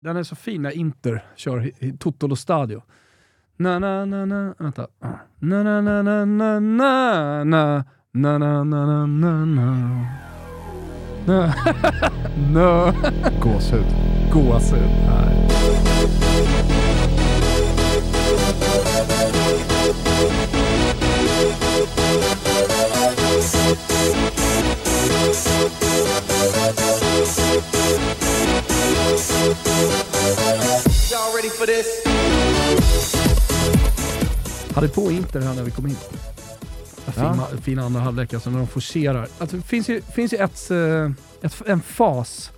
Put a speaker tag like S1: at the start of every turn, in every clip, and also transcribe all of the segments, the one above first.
S1: Den är så fin när Inter kör i- Totolo Stadio. Na na na na, vänta. Na na na na na na na na na na na na na. Na. Na.
S2: Gåshud.
S1: Gåshud. Nej.
S3: Y'all ready for this?
S1: Hade på Inter här när vi kom in. Fina,
S2: ja.
S1: fina andra halvlek alltså när de forcerar. Alltså, det finns ju, finns ju ett, eh, ett, en fas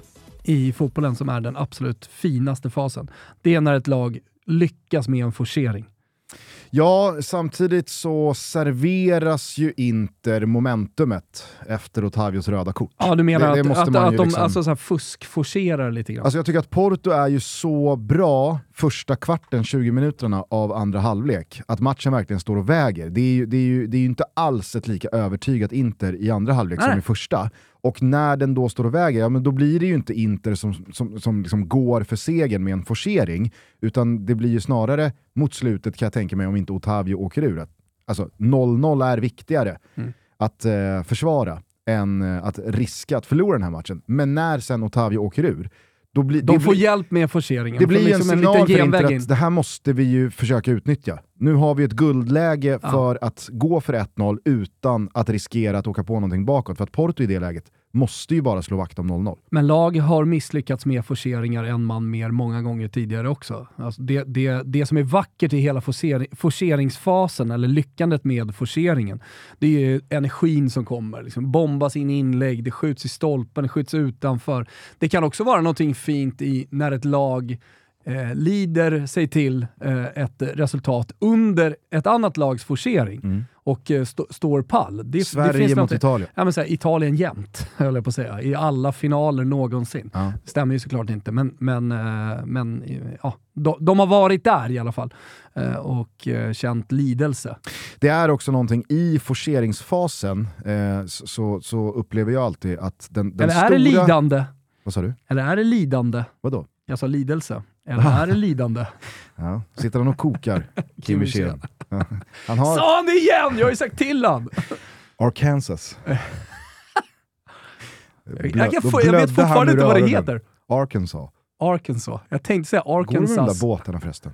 S1: i fotbollen som är den absolut finaste fasen. Det är när ett lag lyckas med en forcering.
S2: Ja, samtidigt så serveras ju Inter momentumet efter Otavios röda kort.
S1: Ja, du menar
S2: Det- det
S1: att,
S2: måste
S1: att, att de
S2: liksom-
S1: alltså, så här fuskforcerar lite grann?
S2: Alltså jag tycker att Porto är ju så bra första kvarten, 20 minuterna av andra halvlek, att matchen verkligen står och väger. Det är ju, det är ju, det är ju inte alls ett lika övertygat Inter i andra halvlek som
S1: Nej.
S2: i första. Och när den då står och väger, ja, men då blir det ju inte Inter som, som, som liksom går för segern med en forcering, utan det blir ju snarare mot slutet kan jag tänka mig om inte Otavio åker ur. Att, alltså 0-0 är viktigare
S1: Mm.
S2: att eh, försvara än eh, att riska att förlora den här matchen. Men när sen Otavio åker ur, då blir,
S1: de får
S2: blir,
S1: hjälp med forceringen.
S2: det
S1: De
S2: blir ju en
S1: liksom
S2: signal för Inter
S1: in.
S2: att det här måste vi ju försöka utnyttja. Nu har vi ett guldläge
S1: Ja.
S2: för att gå för 1-0 utan att riskera att åka på någonting bakåt. För att Porto i det läget måste ju bara slå vakt om 0-0.
S1: Men lag har misslyckats med forceringar en man mer många gånger tidigare också. Alltså det, det, det som är vackert i hela forcering, forceringsfasen, eller lyckandet med forceringen, det är ju energin som kommer. Liksom bombas in i inlägg, det skjuts i stolpen, det skjuts utanför. Det kan också vara någonting fint i när ett lag eh, lider sig till eh, ett resultat under ett annat lags forcering och eh, stå, står pall. Det, det
S2: Mm. Sverige
S1: finns
S2: mot Italien.
S1: Ja, men så här, Italien jämt, höll jag på att säga. I alla finaler någonsin.
S2: Ja.
S1: Det stämmer ju såklart inte, men, men, eh, men ja, de, de har varit där i alla fall eh, och känt lidelse.
S2: Det är också någonting i forceringsfasen, så, så, så upplever jag alltid att den, den
S1: Eller
S2: stora...
S1: är det lidande?
S2: Vad sa du?
S1: Eller är det lidande?
S2: Vadå?
S1: Jag sa lidelse. Eller är det lidande?
S2: Ja. Sitter han och kokar, Kim Wirsén? Ja. Han har
S1: Sa han det igen? Jag har ju sagt till han!
S2: Arkansas.
S1: Jag, kan
S2: Då
S1: få, jag vet fortfarande inte vad det heter.
S2: Arkansas.
S1: Arkansas. Jag tänkte säga
S2: Går det med de där
S1: Arkansas.
S2: båtarna förresten?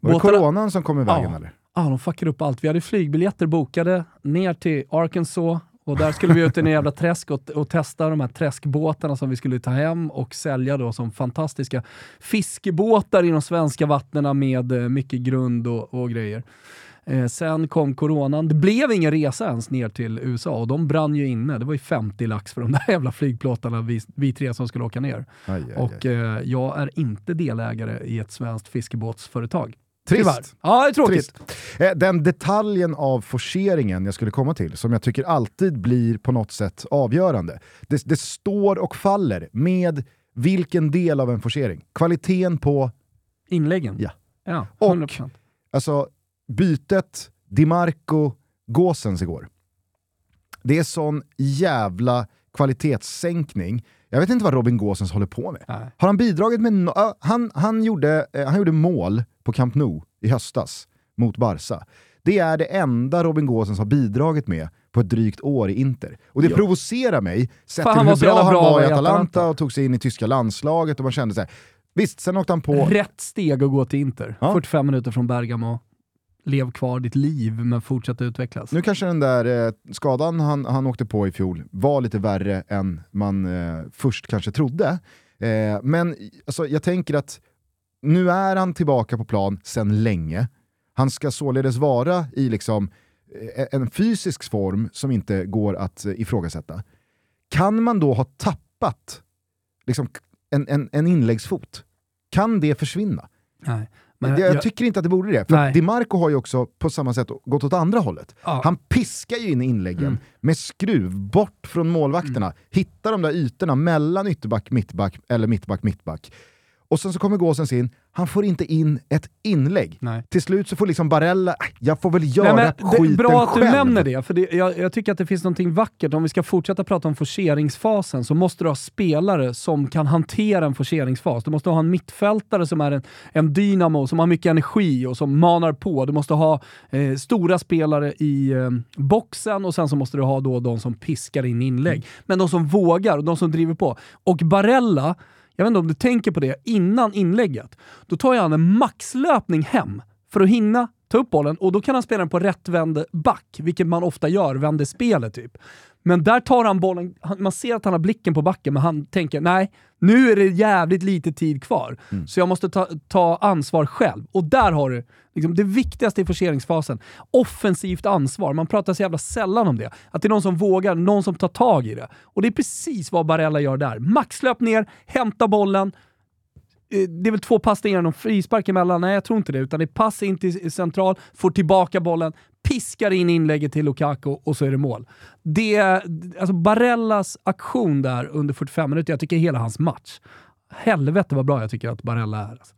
S2: Var det
S1: Båtarna-
S2: coronan som kom i vägen
S1: Ja.
S2: eller?
S1: Ja, de fuckade upp allt. Vi hade flygbiljetter bokade ner till Arkansas och där skulle vi ut i en jävla träsk och, och testa de här träskbåtarna som vi skulle ta hem och sälja då som fantastiska fiskebåtar i de svenska vattnena med eh, mycket grund och, och grejer. Eh, sen kom coronan. Det blev ingen resa ens ner till USA och de brann ju inne. Det var ju 50 lax för de där jävla flygplåtarna vi, vi tre som skulle åka ner.
S2: Aj, aj.
S1: Och eh, jag är inte delägare i ett svenskt fiskebåtsföretag.
S2: Trist.
S1: Tyvärr. Ja, det är tråkigt.
S2: Trist. Eh, Den detaljen av forceringen jag skulle komma till, som jag tycker alltid blir på något sätt avgörande. Det, det står och faller med vilken del av en forcering. Kvaliteten på,
S1: Inläggen?
S2: Ja.
S1: ja
S2: Och-
S1: 100%.
S2: alltså bytet, DiMarco, Gåsens igår. Det är sån jävla kvalitetssänkning. Jag vet inte vad Robin Gåsens håller på med.
S1: Nej.
S2: Har han bidragit med... No han, han, gjorde, eh, han gjorde mål på Camp Nou i höstas mot Barca. Det är det enda Robin Gåsens har bidragit med på ett drygt år i Inter. Och det
S1: Ja.
S2: provocerar mig, sett till hur bra
S1: jävla
S2: han
S1: bra
S2: var i
S1: i
S2: Atalanta,
S1: Atalanta.
S2: och tog sig in i tyska landslaget och man kände så här. Visst, sen åkte han på...
S1: Rätt steg att gå till Inter.
S2: Ja.
S1: 45 minuter från Bergamo. Lev kvar ditt liv, men fortsätt utvecklas.
S2: Nu kanske den där eh, skadan han, han åkte på i fjol var lite värre än man eh, först kanske trodde. Eh, men alltså, jag tänker att nu är han tillbaka på plan sedan länge. Han ska således vara i liksom, eh, en fysisk form som inte går att eh, ifrågasätta. Kan man då ha tappat liksom, en, en, en inläggsfot? Kan det försvinna?
S1: Nej. Men
S2: jag
S1: jag-
S2: tycker inte att det borde det. För
S1: Nej.
S2: att DiMarco har ju också på samma sätt gått åt andra hållet.
S1: Ja.
S2: Han piskar ju in inläggen
S1: Mm.
S2: med skruv bort från målvakterna, hittar de där ytorna mellan ytterback, mittback eller mittback, mittback. Och sen så kommer Gåsens in, han får inte in ett inlägg.
S1: Nej.
S2: Till slut så får liksom Barella, "Äh, jag får väl göra
S1: Nej, men det
S2: skiten
S1: är bra att du
S2: själv.
S1: nämner det, för det, jag, jag tycker att det finns något vackert. Om vi ska fortsätta prata om forceringsfasen så måste du ha spelare som kan hantera en forceringsfas. Du måste ha en mittfältare som är en, en dynamo, som har mycket energi och som manar på. Du måste ha eh, stora spelare i eh, boxen och sen så måste du ha då de som piskar in inlägg.
S2: Mm.
S1: Men de som vågar och de som driver på. Och Barella, jag vet inte om du tänker på det, innan inlägget, då tar han en maxlöpning hem för att hinna ta upp bollen och då kan han spela den på rättvänd back, vilket man ofta gör, vänder spelet typ. Men där tar han bollen, man ser att han har blicken på backen, men han tänker nej, nu är det jävligt lite tid kvar, så jag måste ta, ta ansvar själv. Och där har du liksom, det viktigaste i forceringsfasen. Offensivt ansvar. Man pratar så jävla sällan om det. Att det är någon som vågar, någon som tar tag i det. Och det är precis vad Barella gör där. Maxlöp ner, hämta bollen, Eh, det är väl två passningar, någon frispark emellan? Nej, jag tror inte det. Utan det är pass in till central, får tillbaka bollen, piskar in inlägget till Lukaku och så är det mål. Det, alltså Barellas aktion där under 45 minuter, jag tycker hela hans match. Helvete vad bra jag tycker att Barella är. Alltså.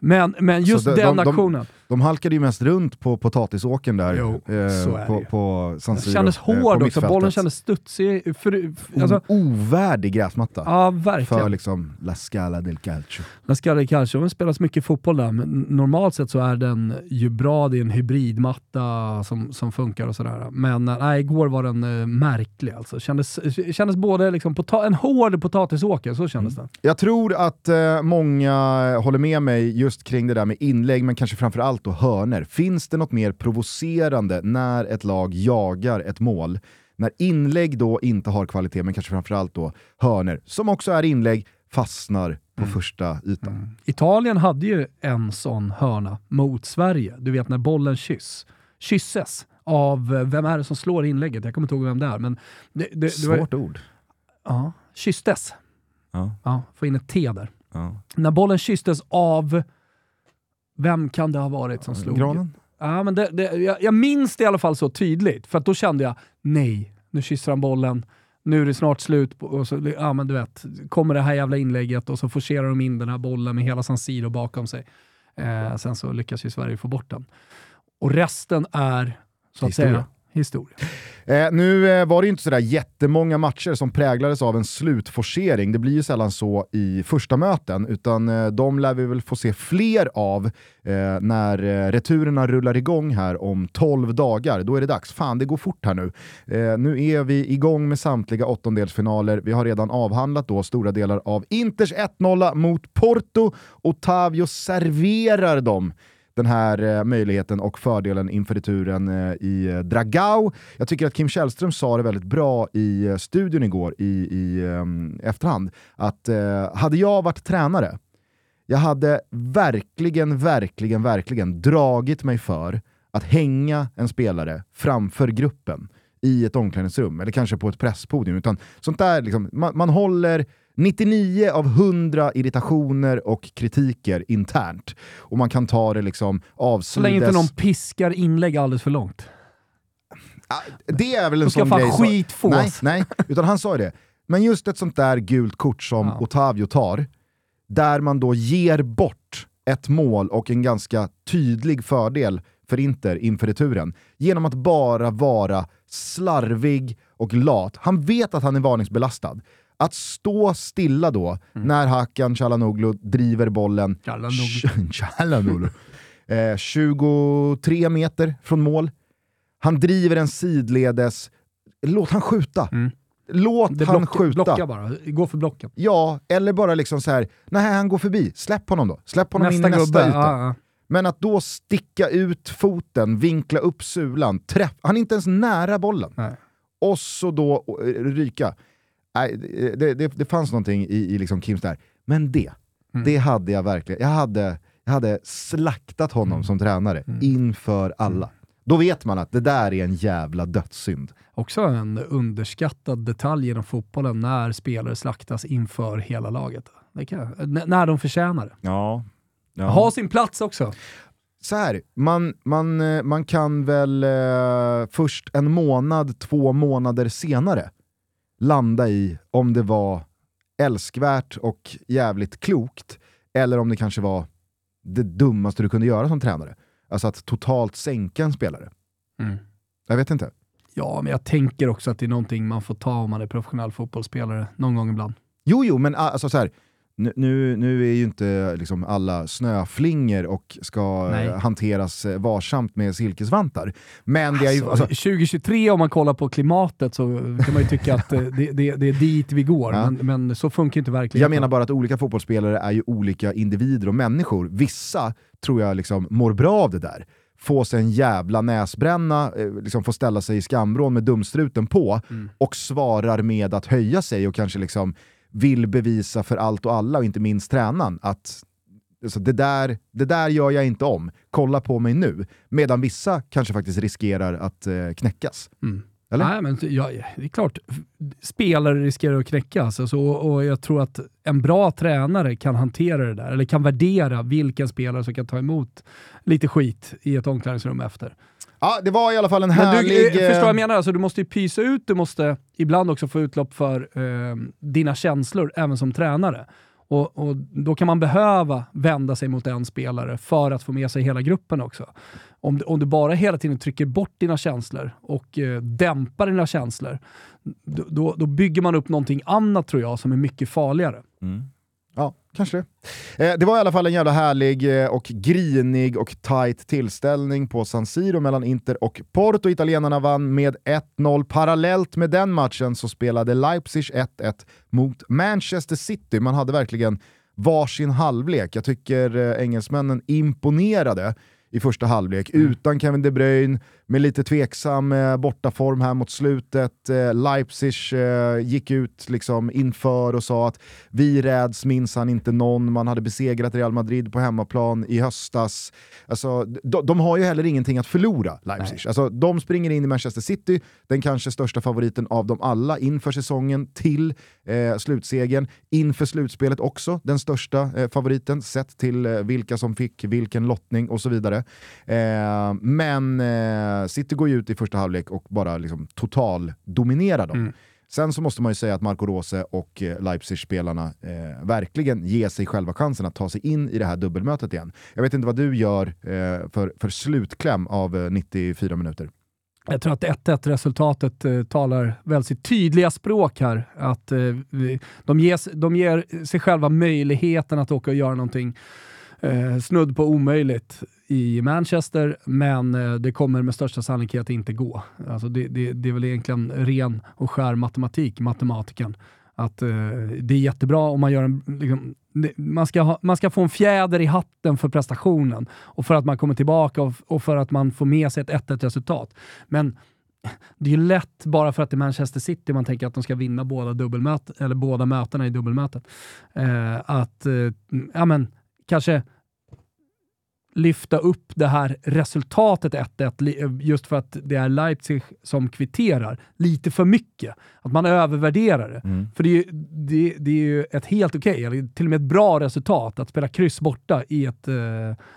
S1: Men, men just
S2: de-
S1: den
S2: de- de-
S1: aktionen.
S2: De halkade ju mest runt på potatisåken där
S1: Jo,
S2: eh, på, på San Siro.
S1: kändes
S2: eh, på
S1: hård också,
S2: mittfältet.
S1: bollen kändes studsig. För, för, alltså,
S2: O- ovärdig gräsmatta.
S1: ja, verkligen.
S2: för liksom La Scala del Calcio.
S1: La Scala Calcio, det spelas mycket fotboll där, men normalt sett så är den ju bra, det är en hybridmatta som, som funkar och sådär. Men eh, nej, igår var den eh, märklig alltså. Kändes, kändes både liksom pota- en hård potatisåker, så kändes det.
S2: Jag tror att eh, många håller med mig just kring det där med inlägg, men kanske framförallt då hörner. Finns det något mer provocerande när ett lag jagar ett mål? När inlägg då inte har kvalitet, men kanske framförallt då hörner, som också är inlägg, fastnar på
S1: Mm.
S2: första ytan.
S1: Italien hade ju en sån hörna mot Sverige. Du vet när bollen kyss, kysses av, eh, vem är det som slår inlägget? Jag kommer inte ihåg vem det är. Men det, det, det var,
S2: Svårt ord.
S1: ja, kysstes.
S2: Ja,
S1: Ja, få in ett T där.
S2: ja.
S1: När bollen kysstes av, vem kan det ha varit som slog?
S2: Granen?
S1: Ja, men det, det, jag, jag minns det i alla fall så tydligt, för att då kände jag, nej, nu kysser han bollen, nu är det snart slut, på, och så, ja, men du vet, kommer det här jävla inlägget och så forcerar de in den här bollen med hela San Siro bakom sig. Eh, sen så lyckas ju Sverige få bort den. Och resten är, så att
S2: Historia.
S1: säga, historia.
S2: Eh, nu eh, var det ju inte sådär jättemånga matcher som präglades av en slutforcering. Det blir ju sällan så i första möten, utan eh, de lär vi väl få se fler av eh, när eh, returerna rullar igång här om 12 dagar. Då är det dags. Fan, det går fort här nu. Eh, nu är vi igång med samtliga åttondelsfinaler. Vi har redan avhandlat då stora delar av Inters 1-0 mot Porto. Otavio serverar dem den här eh, möjligheten och fördelen inför returen eh, i eh, Dragao. Jag tycker att Kim Källström sa det väldigt bra i eh, studion igår i, i ehm, efterhand, att eh, hade jag varit tränare, jag hade verkligen, verkligen, verkligen dragit mig för att hänga en spelare framför gruppen i ett omklädningsrum, eller kanske på ett presspodium. Utan sånt där, liksom, man, man håller 99 av 100 irritationer och kritiker internt. Och man kan ta det liksom
S1: Så länge inte
S2: avsides.
S1: någon piskar inlägg alldeles för långt.
S2: Det är väl en
S1: Då ska
S2: sån grej. så-
S1: skit fås.
S2: Nej, nej, utan han sa ju det. Men just ett sånt där gult kort som
S1: Ja.
S2: Otavio tar, där man då ger bort ett mål och en ganska tydlig fördel för Inter inför returen, genom att bara vara slarvig och lat. Han vet att han är varningsbelastad. Att stå stilla då,
S1: Mm.
S2: när Hakan Calhanoglu driver bollen
S1: Calhanoglu.
S2: Eh, 23 meter från mål, han driver en sidledes, låt han skjuta.
S1: Mm.
S2: Låt
S1: Det
S2: han
S1: blocka,
S2: skjuta.
S1: blocka bara, gå för blocken.
S2: Ja, eller bara liksom så här, nej han går förbi, släpp honom då. Släpp honom
S1: Nästa
S2: in i nästa yta. Men att då sticka ut foten, vinkla upp sulan, träff, han är inte ens nära bollen.
S1: Nej.
S2: Och så då eh, ryka. Nej, det, det, det fanns någonting i, i liksom Kims där. Men det,
S1: Mm.
S2: det hade jag verkligen. Jag hade, jag hade slaktat honom
S1: Mm.
S2: som tränare inför alla. Då vet man att det där är en jävla dödssynd.
S1: Också en underskattad detalj inom fotbollen när spelare slaktas inför hela laget. N- när de förtjänar det.
S2: Ja.
S1: Ha sin plats också.
S2: så här, man, man, eh, man kan väl eh, först en månad, två månader senare landa i om det var älskvärt och jävligt klokt, eller om det kanske var det dummaste du kunde göra som tränare. Alltså att totalt sänka en spelare.
S1: Mm.
S2: Jag vet inte.
S1: Ja, men jag tänker också att det är någonting man får ta om man är professionell fotbollsspelare någon gång ibland.
S2: Jo, jo, men ah, alltså så här, nu, nu, nu är ju inte liksom alla snöflingor och ska
S1: Nej.
S2: eh, hanteras eh, varsamt med silkesvantar. Men det är ju...
S1: Alltså,
S2: Alltså,
S1: 2023 om man kollar på klimatet så kan man ju tycka att eh, det, det, det är dit vi går,
S2: Ja.
S1: men, men så funkar inte verkligheten.
S2: jag menar bara att olika fotbollsspelare är ju olika individer och människor. Vissa tror jag liksom mår bra av det där. Få sig en jävla näsbränna, liksom få ställa sig i skamvrån med dumstruten på
S1: Mm.
S2: och svarar med att höja sig och kanske liksom vill bevisa för allt och alla, och inte minst tränaren, att alltså, det, där, det där gör jag inte om. Kolla på mig nu. Medan vissa kanske faktiskt riskerar att eh, knäckas.
S1: Mm.
S2: Eller?
S1: Nej, men ja, det är klart, spelare riskerar att knäckas. Alltså, och jag tror att en bra tränare kan hantera det där, eller kan värdera vilken spelare som kan ta emot lite skit i ett omklädningsrum efter.
S2: Ja, det var i alla fall en
S1: Men
S2: härlig...
S1: du, eh, förstår vad
S2: eh,
S1: jag menar? Alltså, du måste ju pysa ut, du måste ibland också få utlopp för eh, dina känslor, även som tränare. Och, och Då kan man behöva vända sig mot en spelare för att få med sig hela gruppen också. Om, du- om du bara hela tiden trycker bort dina känslor och eh, dämpar dina känslor, då, då, bygger man upp någonting annat tror jag som är mycket farligare.
S2: Ja, kanske det. Eh, det var i alla fall en jävla härlig eh, och grinig och tight tillställning på San Siro mellan Inter och Porto. Italienarna vann med 1-0. Parallellt med den matchen så spelade Leipzig 1-1 mot Manchester City. Man hade verkligen varsin halvlek. Jag tycker eh, engelsmännen imponerade i första halvlek utan Kevin De Bruyne, med lite tveksam eh, bortaform här mot slutet. Eh, Leipzig eh, gick ut liksom inför och sa att vi räds minsann inte någon, man hade besegrat Real Madrid på hemmaplan i höstas. Alltså, de, de har ju heller ingenting att förlora, Leipzig. Alltså, de springer in i Manchester City, den kanske största favoriten av dem alla inför säsongen till eh, slutsegern. Inför slutspelet också den största eh, favoriten, sett till eh, vilka som fick vilken lottning och så vidare. Eh, men eh, City går ju ut i första halvlek och bara liksom total dominerar dem.
S1: Mm.
S2: Sen så måste man ju säga att Marco Rose och eh, Leipzig-spelarna eh, verkligen ger sig själva chansen att ta sig in i det här dubbelmötet igen. Jag vet inte vad du gör eh, för, för slutkläm av eh, 94 minuter.
S1: Jag tror att 1-1 resultatet eh, talar väl sitt tydliga språk här. Att eh, de, ges, de ger sig själva möjligheten att åka och göra någonting eh, snudd på omöjligt i Manchester, men eh, det kommer med största sannolikhet inte gå. Alltså det, det, det är väl egentligen ren och skär matematik, matematiken. Att eh, det är jättebra om man gör en... Liksom, man, ska ha, man ska få en fjäder i hatten för prestationen och för att man kommer tillbaka och, och för att man får med sig ett 1-1 resultat. Men det är ju lätt bara för att det är Manchester City man tänker att de ska vinna båda, dubbelmöt eller båda mötena i dubbelmötet. Eh, att eh, ja, men, kanske lyfta upp det här resultatet 1-1 li- just för att det är Leipzig som kvitterar lite för mycket. Att man övervärderar det. För det är, ju, det, det är ju ett helt okej, eller till och med ett bra resultat att spela kryss borta i ett eh,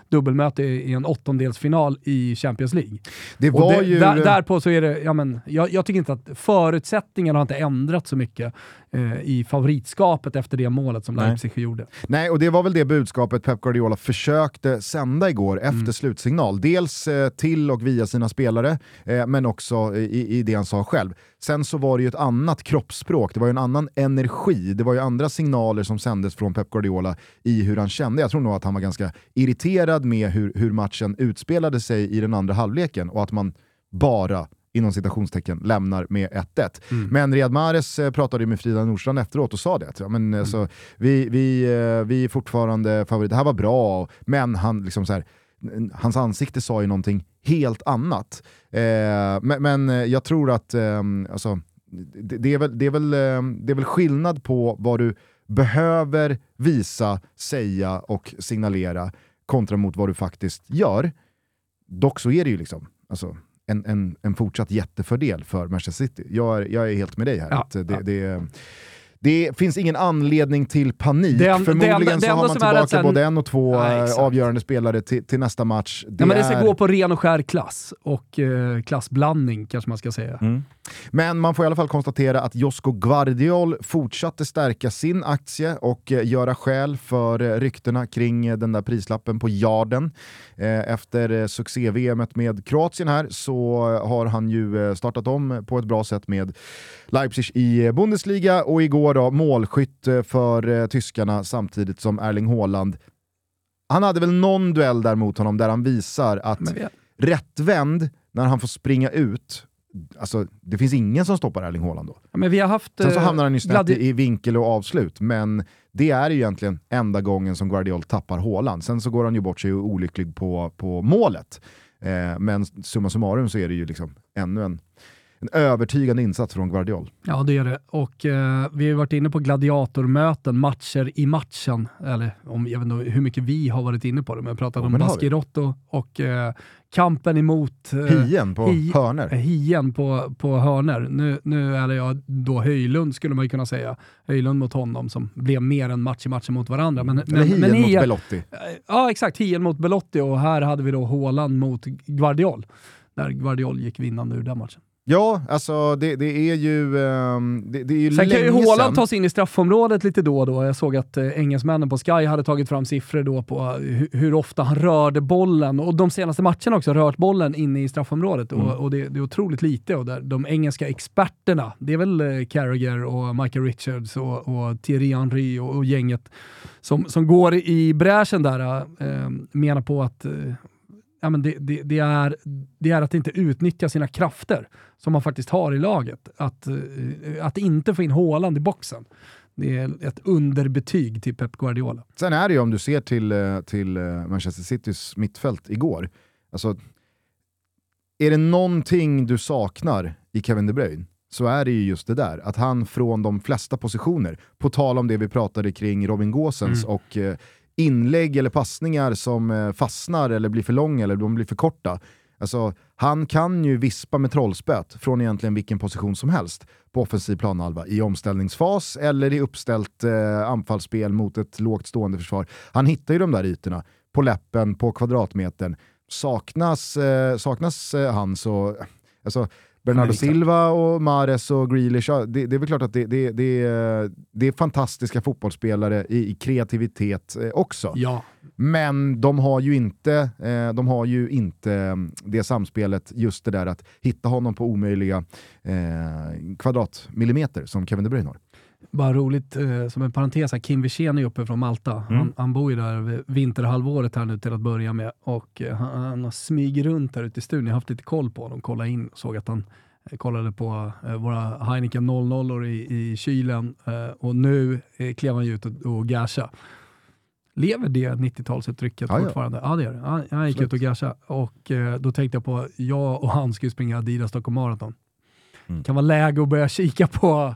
S1: dubbelmöte i en åttondelsfinal i Champions League.
S2: Det var
S1: det,
S2: ju...
S1: där, därpå så är det, ja men, jag, jag tycker inte att förutsättningarna har inte ändrats så mycket eh, i favoritskapet efter det målet som
S2: Nej.
S1: Leipzig gjorde.
S2: Nej, och det var väl det budskapet Pep Guardiola försökte sända igår efter slutsignal. Dels eh, till och via sina spelare, eh, men också i, i det han sa själv. Sen så var det ju ett annat kroppsspråk, det var ju en annan energi, det var ju andra signaler som sändes från Pep Guardiola i hur han kände. Jag tror nog att han var ganska irriterad med hur, hur matchen utspelade sig i den andra halvleken och att man bara inom citationstecken lämnar med 1-1. Men Riyad Mahrez eh, pratade med Frida Nordstrand efteråt och sa det. Ja, men, alltså, vi, vi, eh, vi är fortfarande favoriter, det här var bra, men han, liksom så här, hans ansikte sa ju någonting helt annat. Eh, men, men eh, jag tror att eh, alltså, det, det, är väl, det, är väl, eh, det är väl skillnad på vad du behöver visa, säga och signalera kontra mot vad du faktiskt gör. Dock så är det ju liksom alltså, en, en, en fortsatt jättefördel för Manchester City. Jag är, jag är helt med dig här.
S1: Ja,
S2: att det,
S1: ja.
S2: det, det finns ingen anledning till panik.
S1: Det en- det
S2: Förmodligen
S1: det
S2: så har man tillbaka
S1: sen-
S2: både en och två
S1: Nej,
S2: eh, avgörande spelare till, till nästa match. Det
S1: Ja, men det ska
S2: är-
S1: gå på ren och skär klass och eh, klassblandning kanske man ska säga.
S2: Mm. Men man får i alla fall konstatera att Josko Guardiol fortsatte stärka sin aktie och eh, göra skäl för eh, ryktena kring den där prislappen på yarden. Efter eh, succé-VMet med Kroatien här så har han ju startat om på ett bra sätt med Leipzig i Bundesliga och igår då målskytt för eh, tyskarna samtidigt som Erling Haaland han hade väl någon duell där mot honom där han visar att
S1: Men vi,
S2: rättvänd när han får springa ut, alltså det finns ingen som stoppar Erling Haaland då.
S1: ja, men vi har haft...
S2: Sen så
S1: eh,
S2: hamnar han ju snett
S1: gladi-
S2: i, vinkel och avslut, men det är ju egentligen enda gången som Guardiol tappar Haaland. Sen så går han ju bort sig olycklig på, på målet. Eh, men summa summarum så är det ju liksom ännu en, en övertygande insats från Guardiol.
S1: Ja, det är det. Och eh, vi har varit inne på gladiatormöten, matcher i matchen. Eller om, jag vet inte hur mycket vi har varit inne på det, men jag pratade
S2: Ja,
S1: om. Baskirotto och eh, kampen emot eh,
S2: Hien på
S1: hi-
S2: hörner.
S1: hien på, på hörner. Nu, nu är det jag då Höjlund skulle man ju kunna säga. Höjlund mot honom som blev mer en match i matchen mot varandra. Men,
S2: Eller
S1: men,
S2: Hien
S1: men
S2: mot
S1: Hien-
S2: Belotti.
S1: Ja, exakt. Hien mot Belotti och här hade vi då Haaland mot Guardiol. Där Guardiol gick vinnande ur den matchen.
S2: Ja, alltså det, det är ju, ehm, det, det är ju
S1: Sen kan ju
S2: länge sedan.
S1: ta sig in i straffområdet lite då och då. Jag såg att eh, engelsmännen på Sky hade tagit fram siffror då på eh, hur, hur ofta han rörde bollen och de senaste matcherna också rört bollen inne i straffområdet.
S2: Mm.
S1: Och, och det, det är otroligt lite och där, de engelska experterna, det är väl eh, Carragher och Michael Richards och, och Thierry Henry och, och gänget som, som går i bräschen där, eh, menar på att ja, men det, det, det, är, det är att inte utnyttja sina krafter som man faktiskt har i laget. Att, eh, att inte få in Haaland i boxen. Det är ett underbetyg till Pep Guardiola.
S2: Sen är det ju om du ser till, eh, till eh, Manchester Citys mittfält igår, alltså, är det någonting du saknar i Kevin De Bruyne så är det ju just det där, att han från de flesta positioner, på tal om det vi pratade kring Robin Gåsens
S1: Mm.
S2: och inlägg eller passningar som eh, fastnar eller blir för långa eller de blir för korta. Alltså, han kan ju vispa med trollspöt från egentligen vilken position som helst på offensiv planhalva i omställningsfas eller i uppställt eh, anfallsspel mot ett lågt stående försvar. Han hittar ju de där ytorna på läppen, på kvadratmetern. Saknas, eh, saknas eh, han så... Alltså, Bernardo. Silva och Mares och Grealish, det, det är väl klart att det, det, det, är- det är fantastiska fotbollsspelare i, i kreativitet eh, också.
S1: Ja,
S2: Men de har ju inte, eh, de har ju inte mm, det samspelet, just det där att hitta honom på omöjliga eh, kvadratmillimeter som Kevin De Bruyne har.
S1: Bara roligt eh, som en parentes, här, Kim Wirsén är uppe från Malta.
S2: Mm.
S1: Han, han bor ju där vinterhalvåret här nu till att börja med och eh, han, han har smugit runt där ute i studion. Jag har haft lite koll på honom, kollade in, såg att han eh, kollade på eh, våra Heineken 00 i, i kylen eh, och nu klev han ju ut och, och gasha. Lever det 90-talsuttrycket
S2: Ja, ja.
S1: fortfarande? Ja det gör det. Han, han gick
S2: Absolut.
S1: ut och gasha och då tänkte jag på, jag och han ju springa Adidas Stockholm Marathon.
S2: Mm.
S1: Kan vara läge att börja kika på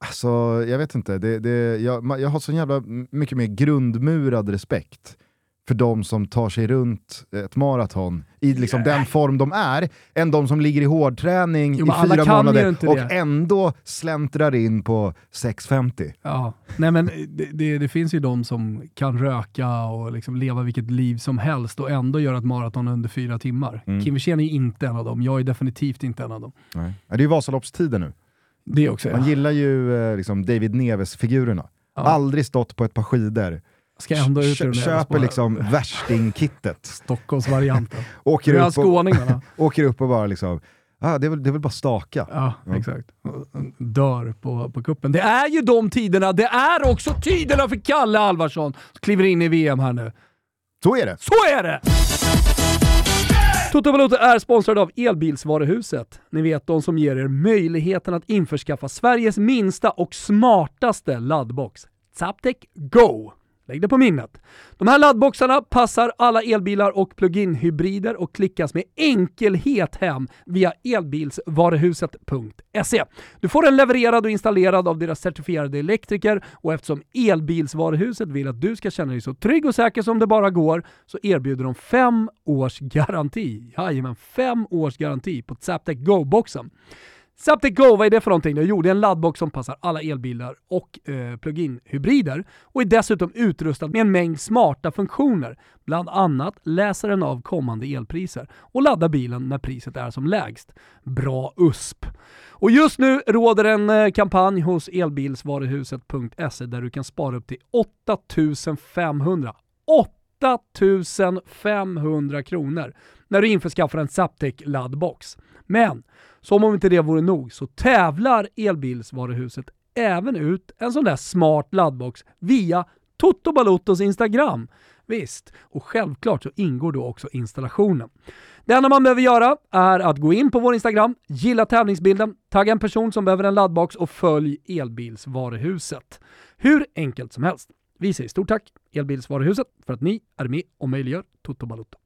S2: Alltså, jag vet inte, det, det, jag, jag har så jävla mycket mer grundmurad respekt för de som tar sig runt ett maraton i liksom den form de är, än de som ligger i hårdträning
S1: Jo,
S2: i fyra
S1: ju
S2: månader och
S1: det.
S2: ändå släntrar in på 6.50.
S1: Ja, nej men det, det, det finns ju de som kan röka och liksom leva vilket liv som helst och ändå göra ett maraton under fyra timmar.
S2: Mm.
S1: Kim Wirsén är inte en av dem, jag är definitivt inte en av dem.
S2: Nej. Det är ju Vasaloppstider nu.
S1: Det också.
S2: Man
S1: Ja.
S2: gillar ju eh, liksom David Neves-figurerna.
S1: Ja.
S2: Aldrig stått på ett par skidor.
S1: Ska ändå ut ur
S2: köper liksom värsting-kittet.
S1: Stockholmsvarianten.
S2: Åker, upp och, åker upp och bara liksom, ah, det, är väl, det är väl bara staka.
S1: Ja,
S2: Ja.
S1: exakt. Dör på, på kuppen. Det är ju de tiderna, det är också tiderna för Kalle Alvarsson. Kliver in i VM här nu.
S2: Så är det.
S1: Så är det! Toto Valuta är sponsrad av Elbilsvaruhuset. Ni vet de som ger er möjligheten att införskaffa Sveriges minsta och smartaste laddbox. Zaptec Go! Lägg det på minnet. De här laddboxarna passar alla elbilar och plug-in hybrider och klickas med enkelhet hem via elbilsvaruhuset.se. Du får den levererad och installerad av deras certifierade elektriker och eftersom Elbilsvaruhuset vill att du ska känna dig så trygg och säker som det bara går så erbjuder de fem års garanti. Jajamän, fem års garanti på Zaptec Go-boxen. Zaptec Go, vad är det för någonting? Jo, det är en laddbox som passar alla elbilar och eh, plug-in hybrider och är dessutom utrustad med en mängd smarta funktioner. Bland annat läser den av kommande elpriser och laddar bilen när priset är som lägst. Bra USP! Och just nu råder en eh, kampanj hos elbilsvaruhuset.se där du kan spara upp till 8500 8500 kronor när du införskaffar en Zaptec laddbox. Men som om inte det vore nog så tävlar elbilsvaruhuset även ut en sån där smart laddbox via Toto Balottos Instagram. Visst, och självklart så ingår då också installationen. Det enda man behöver göra är att gå in på vår Instagram, gilla tävlingsbilden, tagga en person som behöver en laddbox och följ elbilsvaruhuset. Hur enkelt som helst. Vi säger stort tack Elbilsvaruhuset för att ni är med och möjliggör Toto Balotto.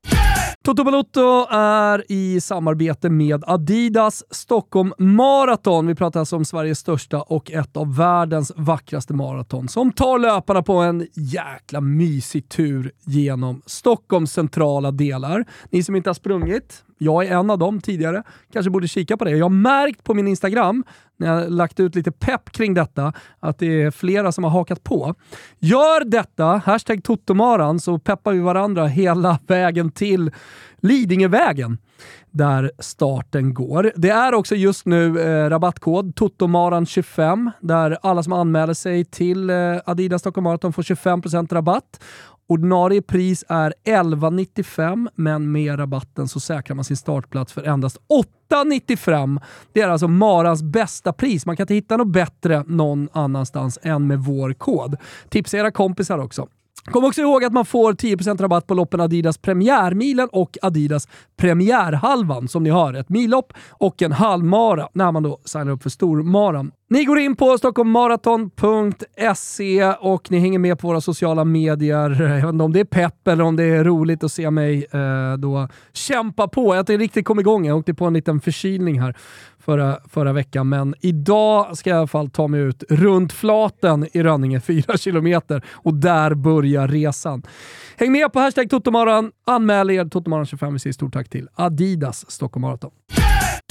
S1: Toto Balotto är i samarbete med Adidas Stockholm Marathon. Vi pratar alltså om Sveriges största och ett av världens vackraste maraton som tar löparna på en jäkla mysig tur genom Stockholms centrala delar. Ni som inte har sprungit, jag är en av dem tidigare, kanske borde kika på det. Jag har märkt på min Instagram, när jag lagt ut lite pepp kring detta, att det är flera som har hakat på. Gör detta, hashtag Totomaran, så peppar vi varandra hela vägen till Lidingövägen där starten går. Det är också just nu eh, rabattkod TOTOMARAN25 där alla som anmäler sig till eh, Adidas Stockholm Marathon får 25% rabatt. Ordinarie pris är 11,95 men med rabatten så säkrar man sin startplats för endast 8,95. Det är alltså Marans bästa pris. Man kan inte hitta något bättre någon annanstans än med vår kod. Tipsa era kompisar också. Kom också ihåg att man får 10% rabatt på loppen Adidas Premiärmilen och Adidas Premiärhalvan som ni hör. Ett millopp och en halvmara när man då signar upp för stormaran. Ni går in på stockholmmaraton.se och ni hänger med på våra sociala medier. Jag vet inte om det är pepp eller om det är roligt att se mig eh, då kämpa på. Jag tänkte riktigt kom igång. Jag åkte på en liten förkylning här förra, förra veckan, men idag ska jag i alla fall ta mig ut runt Flaten i Rönninge, 4 kilometer, och där börjar resan. Häng med på hashtag Totomaran, anmäl er Totomaran25. Vi säger stort tack till Adidas Stockholm Marathon.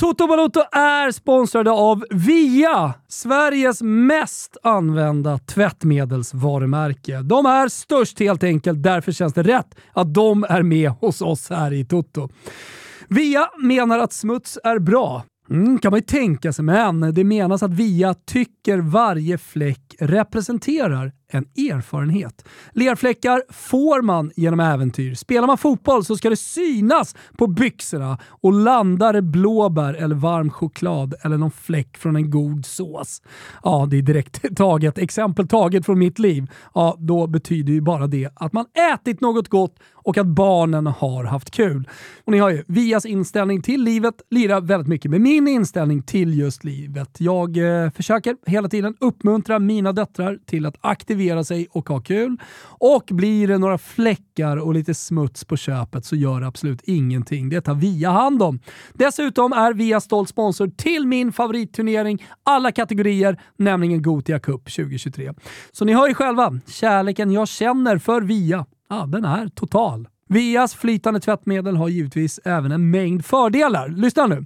S1: Toto Balotto är sponsrade av Via, Sveriges mest använda tvättmedelsvarumärke. De är störst helt enkelt, därför känns det rätt att de är med hos oss här i Toto. Via menar att smuts är bra. Mm, kan man ju tänka sig, men det menas att Via tycker varje fläck representerar en erfarenhet. Lerfläckar får man genom äventyr. Spelar man fotboll så ska det synas på byxorna och landar det blåbär eller varm choklad eller någon fläck från en god sås. Ja, det är direkt taget. Exempel taget från mitt liv. Ja, då betyder ju bara det att man ätit något gott och att barnen har haft kul. Och ni har ju Vias inställning till livet lirar väldigt mycket med min inställning till just livet. Jag eh, försöker hela tiden uppmuntra mina döttrar till att aktivera sig och ha kul. Och blir det några fläckar och lite smuts på köpet så gör det absolut ingenting. Det tar Via hand om. Dessutom är Via stolt sponsor till min favoritturnering alla kategorier, nämligen Gotia Cup 2023. Så ni hör ju själva, kärleken jag känner för Via, ja, den är total. Vias flytande tvättmedel har givetvis även en mängd fördelar. Lyssna nu.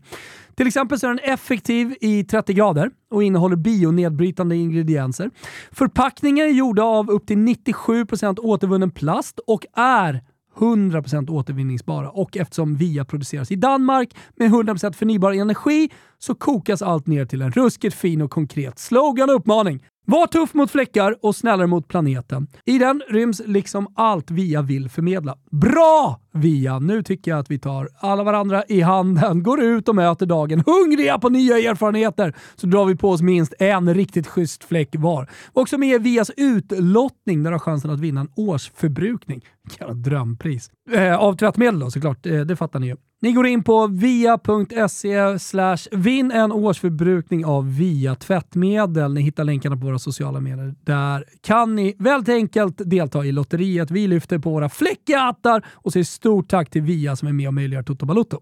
S1: Till exempel så är den effektiv i 30 grader och innehåller bionedbrytande ingredienser. Förpackningar är gjorda av upp till 97% återvunnen plast och är 100% återvinningsbara och eftersom VIA produceras i Danmark med 100% förnybar energi så kokas allt ner till en ruskigt fin och konkret slogan och uppmaning. Var tuff mot fläckar och snällare mot planeten. I den ryms liksom allt VIA vill förmedla. Bra VIA! Nu tycker jag att vi tar alla varandra i handen, går ut och möter dagen hungriga på nya erfarenheter, så drar vi på oss minst en riktigt schysst fläck var. Också med Vias utlottning där du har chansen att vinna en årsförbrukning. Jävla drömpris. Eh, av tvättmedel då såklart, eh, det fattar ni ju. Ni går in på via.se slash vinn en årsförbrukning av Via tvättmedel. Ni hittar länkarna på våra sociala medier. Där kan ni väldigt enkelt delta i lotteriet. Vi lyfter på våra fläckiga hattar och säger stort tack till Via som är med och möjliggör Toto Balutto.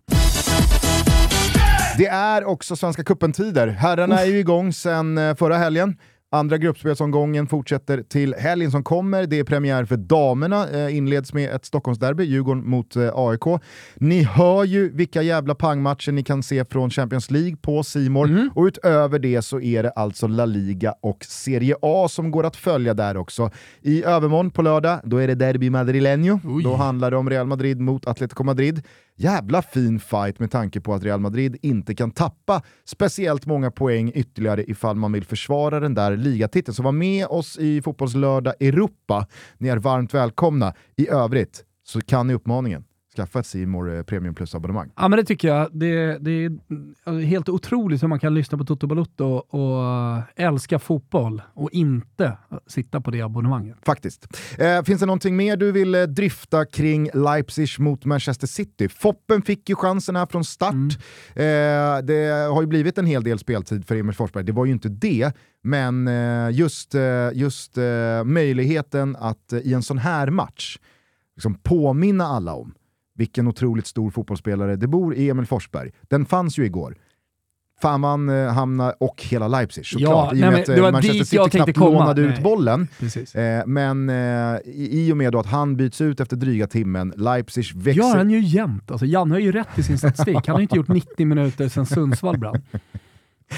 S2: Det är också Svenska cupen-tider. Herrarna är ju igång sedan eh, förra helgen. Andra gruppspelsomgången fortsätter till helgen som kommer. Det är premiär för damerna, eh, inleds med ett Stockholmsderby, Djurgården mot eh, AIK. Ni hör ju vilka jävla pangmatcher ni kan se från Champions League på Simor
S1: Mm.
S2: och utöver det så är det alltså La Liga och Serie A som går att följa där också. I övermorgon på lördag, då är det Derby Madrileño.
S1: Oj.
S2: Då handlar det om Real Madrid mot Atletico Madrid. Jävla fin fight med tanke på att Real Madrid inte kan tappa speciellt många poäng ytterligare ifall man vill försvara den där ligatiteln. Så var med oss i Fotbollslördag Europa. Ni är varmt välkomna. I övrigt så kan ni uppmaningen. Skaffa ett Simor eh, Premium Plus-abonnemang.
S1: Ja men det tycker jag. Det, det är alltså, helt otroligt hur man kan lyssna på Toto Balutto och älska fotboll och inte sitta på det abonnemanget.
S2: Faktiskt. Eh, finns det någonting mer du vill eh, dryfta kring Leipzig mot Manchester City? Foppen fick ju chansen här från start. Eh, det har ju blivit en hel del speltid för Emil Forsberg, det var ju inte det. Men eh, just, eh, just eh, möjligheten att eh, i en sån här match liksom påminna alla om vilken otroligt stor fotbollsspelare det bor i Emil Forsberg. Den fanns ju igår. Fan man eh, hamnar, och hela Leipzig såklart,
S1: Ja,
S2: i och
S1: nej,
S2: med
S1: men
S2: att eh,
S1: var
S2: Manchester City knappt
S1: komma.
S2: lånade ut
S1: Nej.
S2: bollen.
S1: Precis.
S2: Eh, men eh, i, i och med då att han byts ut efter dryga timmen, Leipzig växer...
S1: Gör han ju jämt. Alltså, Janne har ju rätt i sin statistik. Han har ju inte gjort 90 minuter sedan Sundsvall brann.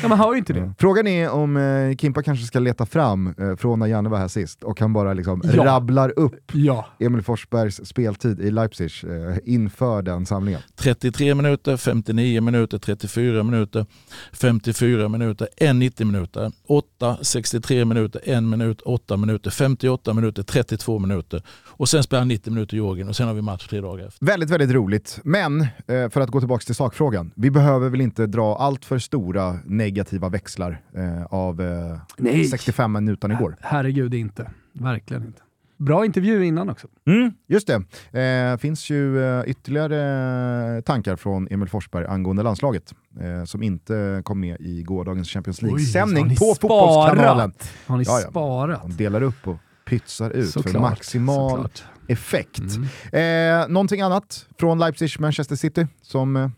S1: Ja, man har ju inte det.
S2: Frågan är om eh, Kimpa kanske ska leta fram eh, från när Janne var här sist och han bara liksom
S1: Ja.
S2: rabblar upp
S1: Ja.
S2: Emil Forsbergs speltid i Leipzig eh, inför den samlingen.
S4: 33 minuter, 59 minuter, 34 minuter, 54 minuter, 1 90 minuter, 8, 63 minuter, 1 minut, 8 minuter, 58 minuter, 32 minuter och sen spelar han 90 minuter i Georgien och sen har vi match tre dagar efter.
S2: Väldigt, väldigt roligt. Men, eh, för att gå tillbaka till sakfrågan, vi behöver väl inte dra allt för stora negativa växlar eh, av eh,
S1: Nej.
S2: 65 minuter igår.
S1: Herregud inte. Verkligen inte. Bra intervju innan också.
S2: Mm, just det. Eh, finns ju eh, ytterligare tankar från Emil Forsberg angående landslaget eh, som inte kom med i gårdagens Champions League-sändning på? Fotbollskanalen.
S1: Har ni
S2: Ja, ja.
S1: sparat?
S2: De delar upp och pytsar ut för
S1: Såklart,
S2: maximal
S1: såklart.
S2: effekt.
S1: Mm.
S2: Eh, någonting annat från Leipzig-Manchester City som eh,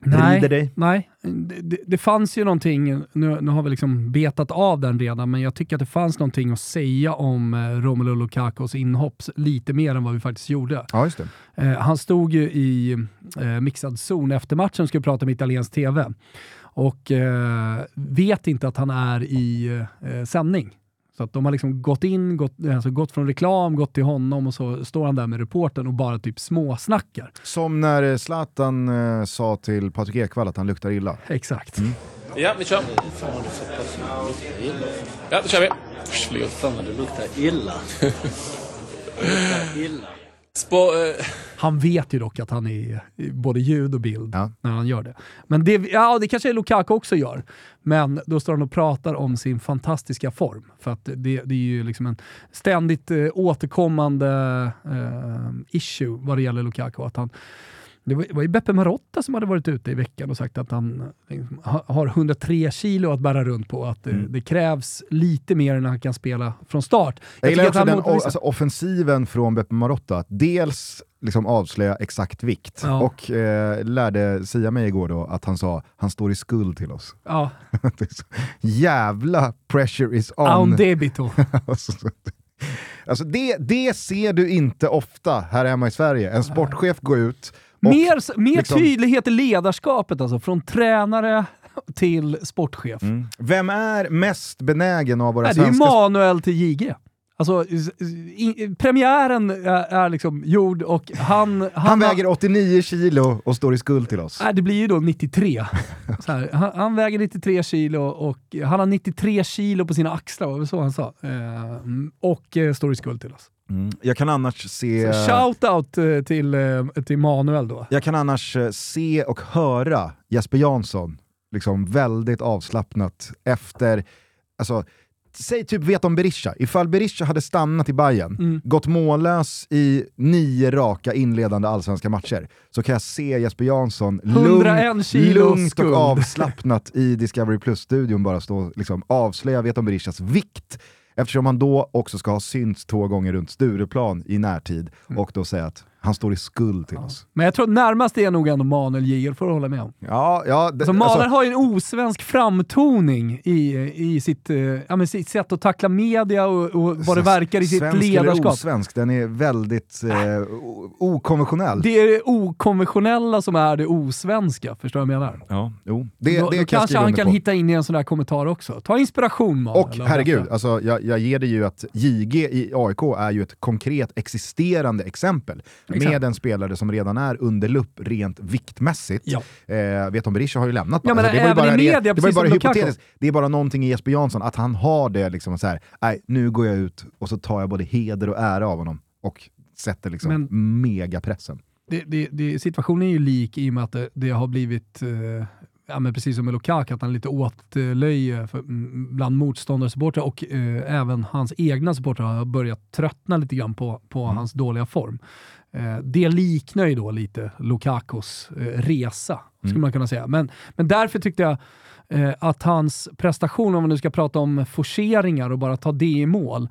S1: Nej,
S2: dig?
S1: nej. Det, det, fanns ju någonting, nu, nu har vi liksom betat av den redan, men jag tycker att det fanns någonting att säga om eh, Romelu Lukakos inhopp lite mer än vad vi faktiskt gjorde.
S2: Ja, just.
S1: Eh, han stod ju i eh, mixad zon efter matchen och skulle prata med italiensk TV och eh, vet inte att han är i eh, sändning. Så att de har liksom gått in, gått, alltså gått från reklam, gått till honom och så står han där med reporten och bara typ småsnackar.
S2: Som när eh, Zlatan eh, sa till Patrik Ekwall att han luktar illa.
S1: Exakt.
S3: Ja, vi kör. Ja, då kör vi. Förlåt.
S5: Fan vad det luktar illa. Det luktar illa.
S3: Spå, eh,
S1: Han vet ju dock att han är både ljud och bild
S2: Ja.
S1: när han gör det. Men det, ja, det kanske Lukaku också gör. Men då står han och pratar om sin fantastiska form. För att det, det är ju liksom en ständigt eh, återkommande eh, issue vad det gäller Lukaku. Att han, det var, ju Beppe Marotta som hade varit ute i veckan och sagt att han liksom, ha- har 103 kilo att bära runt på. Att det, det krävs lite mer när han kan spela från start.
S2: Jag gillar också den alltså, offensiven från Beppe Marotta, att dels liksom avslöja exakt vikt
S1: Ja.
S2: och eh, lärde Sia mig igår då att han sa han står i skuld till oss.
S1: ja,
S2: jävla pressure is on.
S1: on debito.
S2: Alltså, alltså det, det ser du inte ofta här hemma i Sverige. En sportchef går ut och
S1: Mer, mer
S2: liksom-
S1: tydlighet i ledarskapet alltså, från tränare till sportchef.
S2: Mm. Vem är mest benägen av våra
S1: Nej, det är
S2: svenska
S1: Manuel till JG. Alltså, i, premiären är, är liksom gjord och han... Han,
S2: Han väger 89 kilo och står i skuld till oss.
S1: Nej, det blir ju då 93. Så här, han, han väger 93 kilo och han har 93 kilo på sina axlar, var det så han sa? Eh, och eh, står i skuld till oss.
S2: Mm. Jag kan annars se...
S1: Shout-out eh, till, eh, till Manuel då.
S2: Jag kan annars eh, se och höra Jesper Jansson liksom väldigt avslappnat efter, alltså, säg typ vet om Berisha. Ifall Berisha hade stannat i Bayern,
S1: Mm.
S2: gått mållös i nio raka inledande allsvenska matcher, så kan jag se Jesper Jansson
S1: 101 kilo
S2: lugnt
S1: skuld.
S2: och avslappnat i Discovery Plus-studion bara stå liksom, avslöja vet om Berishas vikt. Eftersom han då också ska ha synts två gånger runt Stureplan i närtid
S1: Mm.
S2: och då säga att han står i skuld till oss.
S1: Men jag tror närmast är nog ändå Manuel Giger, får du hålla med om.
S2: Ja, ja, det,
S1: Alltså, Manuel
S2: alltså,
S1: har ju en osvensk framtoning i, i sitt, eh, ja, men sitt sätt att tackla media och, och vad det verkar i sitt
S2: svensk
S1: ledarskap.
S2: eller osvensk, den är väldigt eh, okonventionell.
S1: Det är det okonventionella som är det osvenska, förstår du vad jag menar?
S2: ja, jo. Det,
S1: då
S2: det
S1: då kanske han kan
S2: på.
S1: hitta in i en sån där kommentar också. Ta inspiration Manuel.
S2: Och herregud,
S1: detta.
S2: alltså, jag, jag ger det ju att JG i AIK är ju ett konkret existerande exempel
S1: Exakt.
S2: med en spelare som redan är under lupp rent viktmässigt.
S1: Ja.
S2: Eh, vet om Berisha har ju lämnat.
S1: Ja, men
S2: Alltså, det var ju bara,
S1: media,
S2: det var ju
S1: precis
S2: bara hypotetiskt. Det är bara någonting i Jesper Jansson, att han har det liksom så här, nej nu går jag ut och så tar jag både heder och ära av honom och sätter liksom
S1: Men-
S2: megapressen.
S1: det, det, det, situationen är ju lik i och med att det, det har blivit, eh, ja, men precis som med Lukaku, att han är lite åtlöje för, mm, bland motståndarsupportrar och eh, även hans egna supportrar har börjat tröttna lite grann på, på
S2: Mm.
S1: hans dåliga form. Eh, det liknar ju då lite Lukakos eh, resa, skulle
S2: Mm.
S1: man kunna säga. Men, men därför tyckte jag eh, att hans prestation, om man nu ska prata om forceringar och bara ta det i mål,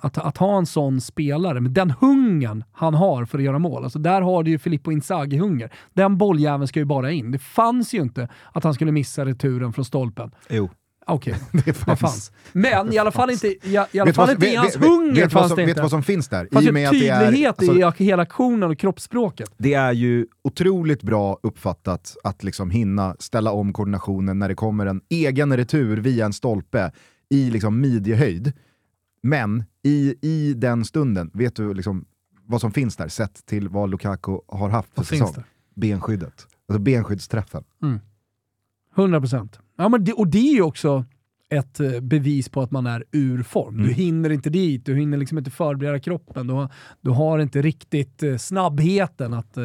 S1: att, att ha en sån spelare med den hungern han har för att göra mål. Alltså där har du ju Filippo Inzaghi-hunger. Den bolljäveln ska ju bara in. Det fanns ju inte att han skulle missa returen från stolpen.
S2: Jo.
S1: Okej,
S2: Det
S1: det
S2: fanns.
S1: Men i alla fall inte i, i alla
S2: Vet du
S1: fall
S2: vad-
S1: inte i hans hunger
S2: vet,
S1: fanns
S2: som,
S1: det
S2: vet
S1: inte.
S2: vad som finns där?
S1: Fanns
S2: I och med att det är,
S1: tydlighet
S2: alltså,
S1: i hela aktionen och kroppsspråket.
S2: det är ju otroligt bra uppfattat att liksom hinna ställa om koordinationen när det kommer en egen retur via en stolpe i liksom midjehöjd. Men i, i den stunden, vet du liksom vad som finns där sett till vad Lukaku har haft för säsong? Benskyddet. Alltså benskyddsträffen.
S1: 100 procent. Ja, men det, och det är ju också ett eh, bevis på att man är ur form. Du
S2: Mm.
S1: hinner inte dit, du hinner liksom inte förbereda kroppen. Du har, du har inte riktigt eh, snabbheten att eh,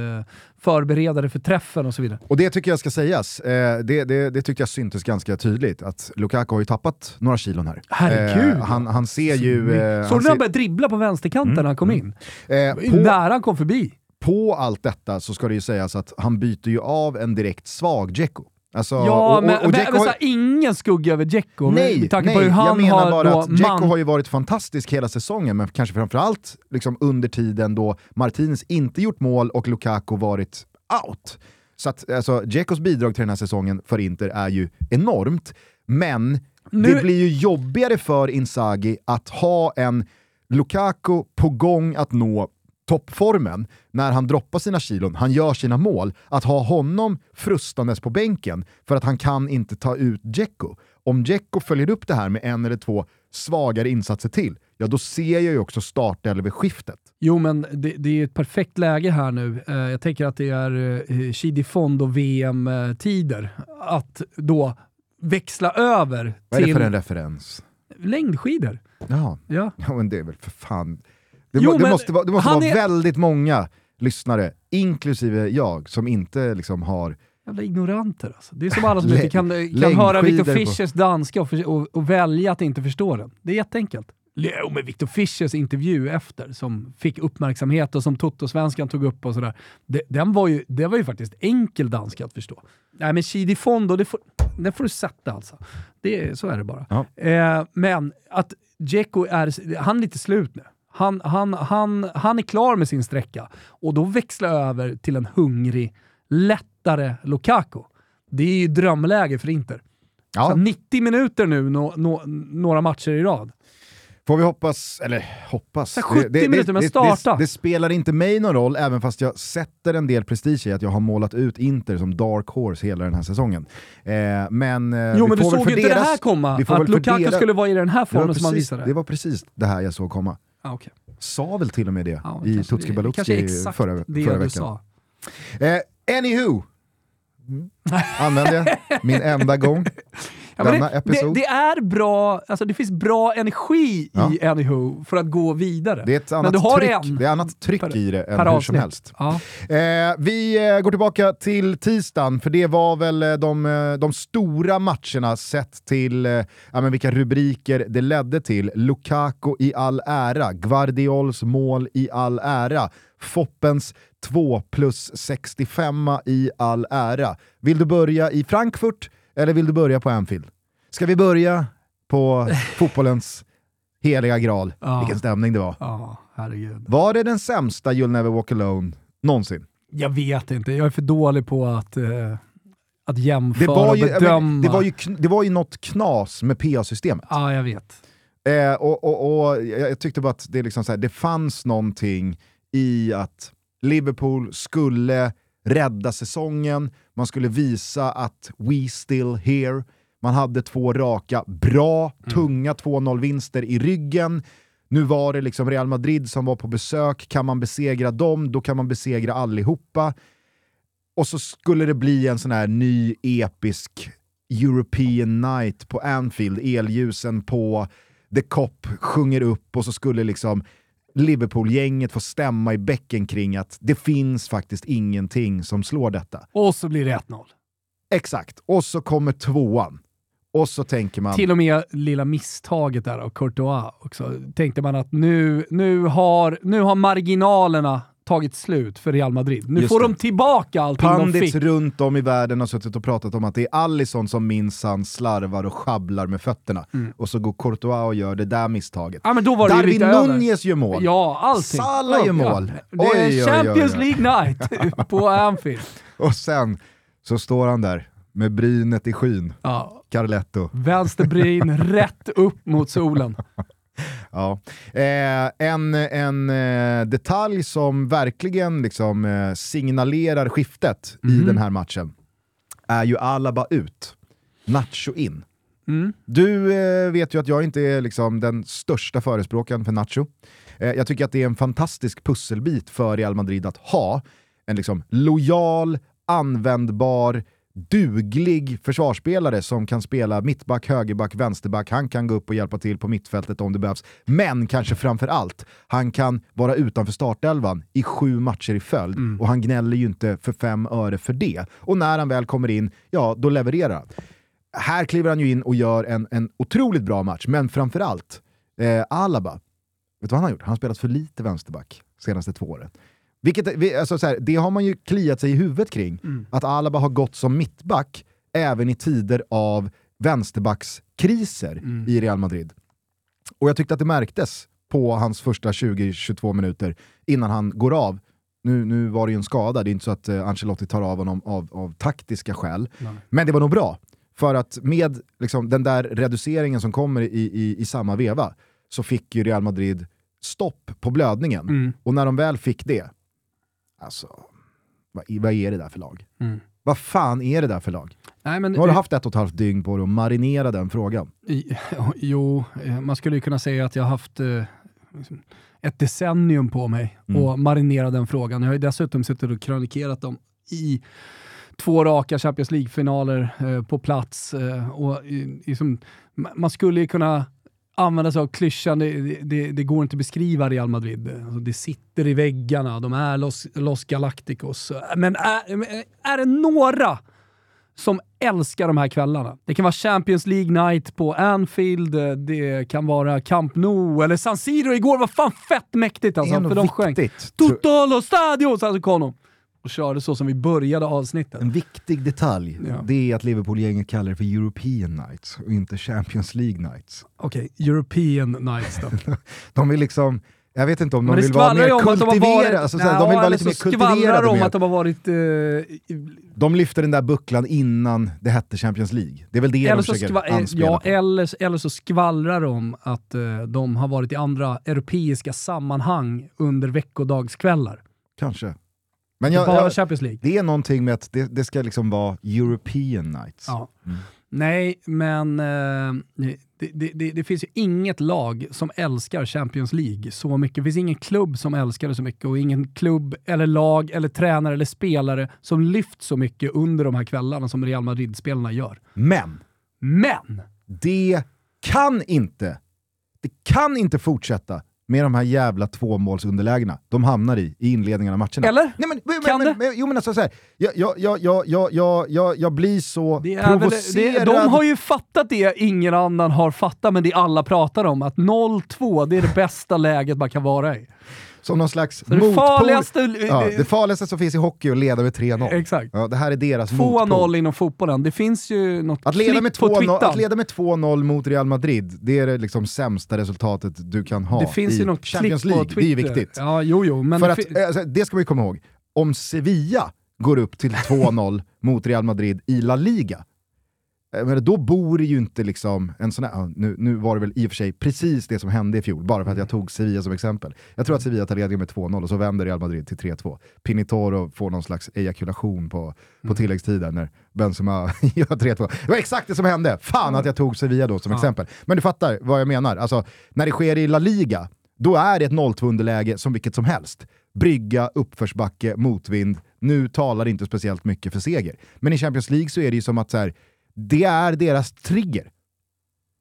S1: förbereda dig för träffen och så vidare.
S2: Och det tycker jag ska sägas. Eh, det, det, det tyckte jag syntes ganska tydligt, att Lukaku har ju tappat några kilon här.
S1: Herregud!
S2: Eh, han, han ser ju... Eh,
S1: Såg du när han började dribbla på vänsterkanten när han kom in?
S2: eh,
S1: Det var ju
S2: på,
S1: Nära han kom förbi.
S2: på allt detta så ska det ju sägas att han byter ju av en direkt svag Dzeko. Alltså,
S1: Ja,
S2: och, och,
S1: men,
S2: och
S1: men,
S2: Dzeko
S1: men
S2: har-
S1: så här, ingen skugga över.
S2: Nej,
S1: med tanke på hur han
S2: jag menar
S1: har
S2: bara att
S1: man-
S2: har ju varit fantastisk hela säsongen, men kanske framförallt liksom under tiden då Martinez inte gjort mål och Lukaku varit out. Så att alltså, Dzekos bidrag till den här säsongen för Inter är ju enormt, men
S1: Nu-
S2: det blir ju jobbigare för Inzaghi att ha en Lukaku på gång att nå toppformen när han droppar sina kilon, han gör sina mål, att ha honom frustandes på bänken för att han kan inte ta ut Dzeko. Om Dzeko följer upp det här med en eller två svagare insatser till, ja då ser jag ju också startelveskiftet.
S1: Jo, men det, det är ett perfekt läge här nu. Eh, jag tänker att det är eh, Chidi Fondo VM-tider. Att då växla över
S2: Vad är det
S1: till
S2: för en referens?
S1: längdskidor.
S2: Jaha,
S1: Ja.
S2: ja men det är väl för fan... Det,
S1: Jo,
S2: må, det måste vara, det måste vara
S1: är-
S2: väldigt många lyssnare, inklusive jag, som inte liksom har
S1: Jävla ignoranter alltså. Det är som alla som inte kan, kan höra Victor
S2: längdskidor på-
S1: Fischers danska och, och, och välja att inte förstå den. Det är jätteenkelt. Jo, men Victor Fischers intervju efter, som fick uppmärksamhet och som Toto-svenskan tog upp och sådär. Det, den var ju, det var ju faktiskt enkel danska att förstå. Nej men Chidi Fondo, det får, det får du sätta alltså. Det, så är det bara. Eh, men att Dzeko är, han är lite slut nu. Han, han, han, han är klar med sin sträcka och då växla över till en hungrig, lättare Lukaku. Det är ju drömläge för Inter.
S2: Ja.
S1: Så 90 minuter nu, nå- nå- några matcher i rad.
S2: Får vi hoppas, eller hoppas.
S1: Så 70 minuter, men
S2: det,
S1: starta.
S2: Det, det spelar inte mig någon roll, även fast jag sätter en del prestige i att jag har målat ut Inter som dark horse hela den här säsongen. Eh, men, eh,
S1: Jo men du såg ju inte det
S2: deras-
S1: här komma, att Lukaku
S2: deras-
S1: skulle vara i den här
S2: det
S1: formen som han visade.
S2: det var precis det här jag såg komma.
S1: Ah, okej.
S2: Sa väl till och med det
S1: Ja,
S2: i Tutski
S1: det- det
S2: Balutski
S1: exakt
S2: förra,
S1: det
S2: förra
S1: du
S2: veckan.
S1: sa.
S2: Eh, anywho, använde jag min enda gång.
S1: Ja, det, det,
S2: episod.
S1: det är bra, alltså det finns bra energi
S2: Ja.
S1: i Anyhow för att gå vidare.
S2: Det är ett annat tryck, det är annat tryck
S1: per-
S2: i det än hur som
S1: avsnitt.
S2: helst.
S1: Ja.
S2: Eh, vi eh, går tillbaka till tisdagen, för det var väl eh, de, eh, de stora matcherna sett till eh, ja, men vilka rubriker det ledde till. Lukaku i all ära, Guardiols mål i all ära, Foppens 2 plus 65 i all ära. Vill du börja i Frankfurt eller vill du börja på Anfield? Ska vi börja på fotbollens heliga graal.
S1: Ja.
S2: Vilken stämning det var.
S1: Ja, herregud.
S2: Var det den sämsta You'll Never Walk Alone någonsin?
S1: Jag vet inte, jag är för dålig på att, eh, att jämföra
S2: Det var, ju,
S1: och bedöma.
S2: men, det, var ju, det var ju något knas med PA-systemet.
S1: Ja, jag vet.
S2: Eh, och, och, och jag, jag tyckte bara att det, liksom så här, det fanns någonting i att Liverpool skulle rädda säsongen, man skulle visa att we still here. Man hade två raka, bra, tunga 2-0-vinster i ryggen. Nu var det liksom Real Madrid som var på besök, kan man besegra dem, då kan man besegra allihopa. Och så skulle det bli en sån här ny episk European night på Anfield, elljusen på, The Cop sjunger upp och så skulle liksom Liverpool-gänget få stämma i bäcken kring att det finns faktiskt ingenting som slår detta.
S1: Och så blir det 1-0.
S2: Exakt, och så kommer tvåan. Och så tänker man...
S1: Till och med lilla misstaget där av Courtois också. Tänkte man att nu, nu, har, nu har marginalerna tagit slut för Real Madrid. Nu
S2: Just
S1: får
S2: det.
S1: de tillbaka allting de
S2: Pandits
S1: fick.
S2: runt om i världen har suttit och pratat om att det är Allison som minsann slarvar och sjabblar med fötterna. Och så går Courtois och gör det där misstaget.
S1: Ja, men då var det
S2: Darwin. Nunez gör mål.
S1: Ja, allting.
S2: Salah gör
S1: Ja,
S2: mål.
S1: Det är
S2: Oj, oj, oj,
S1: Champions
S2: oj.
S1: League night på Anfield.
S2: Och sen så står han där med brynet i skyn,
S1: Ja,
S2: Carletto.
S1: vänsterbryn rätt upp mot solen.
S2: Ja. Eh, en en eh, detalj som verkligen liksom, eh, signalerar skiftet i den här matchen är ju Alaba ut, Nacho in.
S1: Mm.
S2: Du eh, vet ju att jag inte är liksom, den största förespråkaren för Nacho. Eh, jag tycker att det är en fantastisk pusselbit för Real Madrid att ha en liksom, lojal, användbar, duglig försvarsspelare som kan spela mittback, högerback, vänsterback. Han kan gå upp och hjälpa till på mittfältet om det behövs. Men kanske framför allt, han kan vara utanför startelvan i sju matcher i följd och han gnäller ju inte för fem öre för det. Och när han väl kommer in, ja då levererar han. Här kliver han ju in och gör en, en otroligt bra match, men framförallt eh, Alaba. Vet du vad han har gjort? Han har spelat för lite vänsterback senaste två åren. Vilket, vi- alltså så här, det har man ju kliat sig i huvudet kring, att Alaba har gått som mittback även i tider av vänsterbackskriser i Real Madrid. Och jag tyckte att det märktes på hans första 20-22 minuter innan han går av. Nu, nu var det ju en skada, det är inte så att eh, Ancelotti tar av honom av, av taktiska skäl. Men det var nog bra, för att med liksom, den där reduceringen som kommer i, i, i samma veva så fick ju Real Madrid stopp på blödningen.
S1: Mm.
S2: Och när de väl fick det, alltså, vad, vad är det där för lag?
S1: Mm.
S2: Vad fan är det där för lag?
S1: Nej, men,
S2: Nu har du haft ett och ett halvt dygn på dig att marinera den frågan.
S1: Jo, eh, man skulle ju kunna säga att jag har haft eh, liksom ett decennium på mig
S2: Mm.
S1: att marinera den frågan. Jag har ju dessutom suttit och krönikerat dem i två raka Champions League-finaler eh, på plats. Och, liksom, ma- man skulle ju kunna använda sig av klyschan, det, det, det går inte att beskriva Real Madrid. Alltså, det sitter i väggarna, de är Los, Los Galacticos. Men är, är det några som älskar de här kvällarna. Det kan vara Champions League night på Anfield, det kan vara Camp Nou eller San Siro igår var fan fett mäktigt alltså. För de sjöng
S2: viktigt, tror-
S1: Totalo Stadio, så kom de och körde så som vi började avsnittet.
S2: En viktig detalj,
S1: Ja.
S2: det är att Liverpool-gänget kallar det för European Nights och inte Champions League Nights.
S1: Okej, European nights då.
S2: De vill liksom, jag vet inte om de vill vara mer kultiverade, alltså, de vill vara lite mer kultiverade.
S1: om att de har varit... Eh, i-
S2: De lyfter den där bucklan innan det hette Champions League. Det är väl det
S1: eller,
S2: de försöker
S1: eh,
S2: anspela
S1: ja,
S2: på.
S1: eller, eller så skvallrar de att eh, de har varit i andra europeiska sammanhang under veckodagskvällar.
S2: Kanske. Men jag,
S1: Bara
S2: jag,
S1: Champions League.
S2: det är någonting med att det, det ska liksom vara European Nights.
S1: Ja. Nej, men eh, det, det, det, det finns ju inget lag som älskar Champions League så mycket. Det finns ingen klubb som älskar det så mycket och ingen klubb, eller lag, eller tränare eller spelare som lyft så mycket under de här kvällarna som Real Madrid-spelarna gör.
S2: Men
S1: Men!
S2: det kan inte, det kan inte fortsätta med de här jävla tvåmålsunderlägena de hamnar i i inledningen av matcherna.
S1: Eller?
S2: Nej, men, men,
S1: kan
S2: men,
S1: det?
S2: Jo men alltså såhär, jag, jag, jag, jag, jag, jag, jag blir så
S1: det är
S2: provocerad.
S1: Väl, det, de har ju fattat det ingen annan har fattat, men det alla pratar om, att 0-2 det är det bästa läget man kan vara i
S2: som någon slags
S1: det
S2: motpol.
S1: farligaste...
S2: Ja, det farligaste som finns i hockey är att leda med 3-0.
S1: Exakt.
S2: Ja, det här är deras motpol.
S1: 2-0 inom fotbollen. Det finns ju något
S2: Att leda, med
S1: på
S2: 2-0,
S1: Twitter.
S2: att leda med 2-0 mot Real Madrid, det är det liksom sämsta resultatet du kan ha
S1: det finns
S2: i
S1: ju något
S2: Champions
S1: klipp på
S2: League. Det är ju viktigt.
S1: Ja, jo, jo. Men
S2: För
S1: det
S2: att, eh, alltså, det ska vi komma ihåg. Om Sevilla går upp till 2-0 mot Real Madrid i La Liga, men då bor det ju inte liksom en sån här, nu, nu var det väl i och för sig precis det som hände i fjol, bara för att jag tog Sevilla som exempel. Jag tror att Sevilla tar ledningen med 2-0 och så vänder Real Madrid till 3-2. Pinitoro får någon slags ejakulation på, på
S1: Mm.
S2: tilläggstiden när Benzema gör 3-2. Det var exakt det som hände! Fan att jag tog Sevilla då som
S1: Ja.
S2: exempel. Men du fattar vad jag menar. Alltså, när det sker i La Liga, då är det ett 0-2 underläge som vilket som helst. Brygga, uppförsbacke, motvind. Nu talar det inte speciellt mycket för seger. Men i Champions League så är det ju som att så här, det är deras trigger.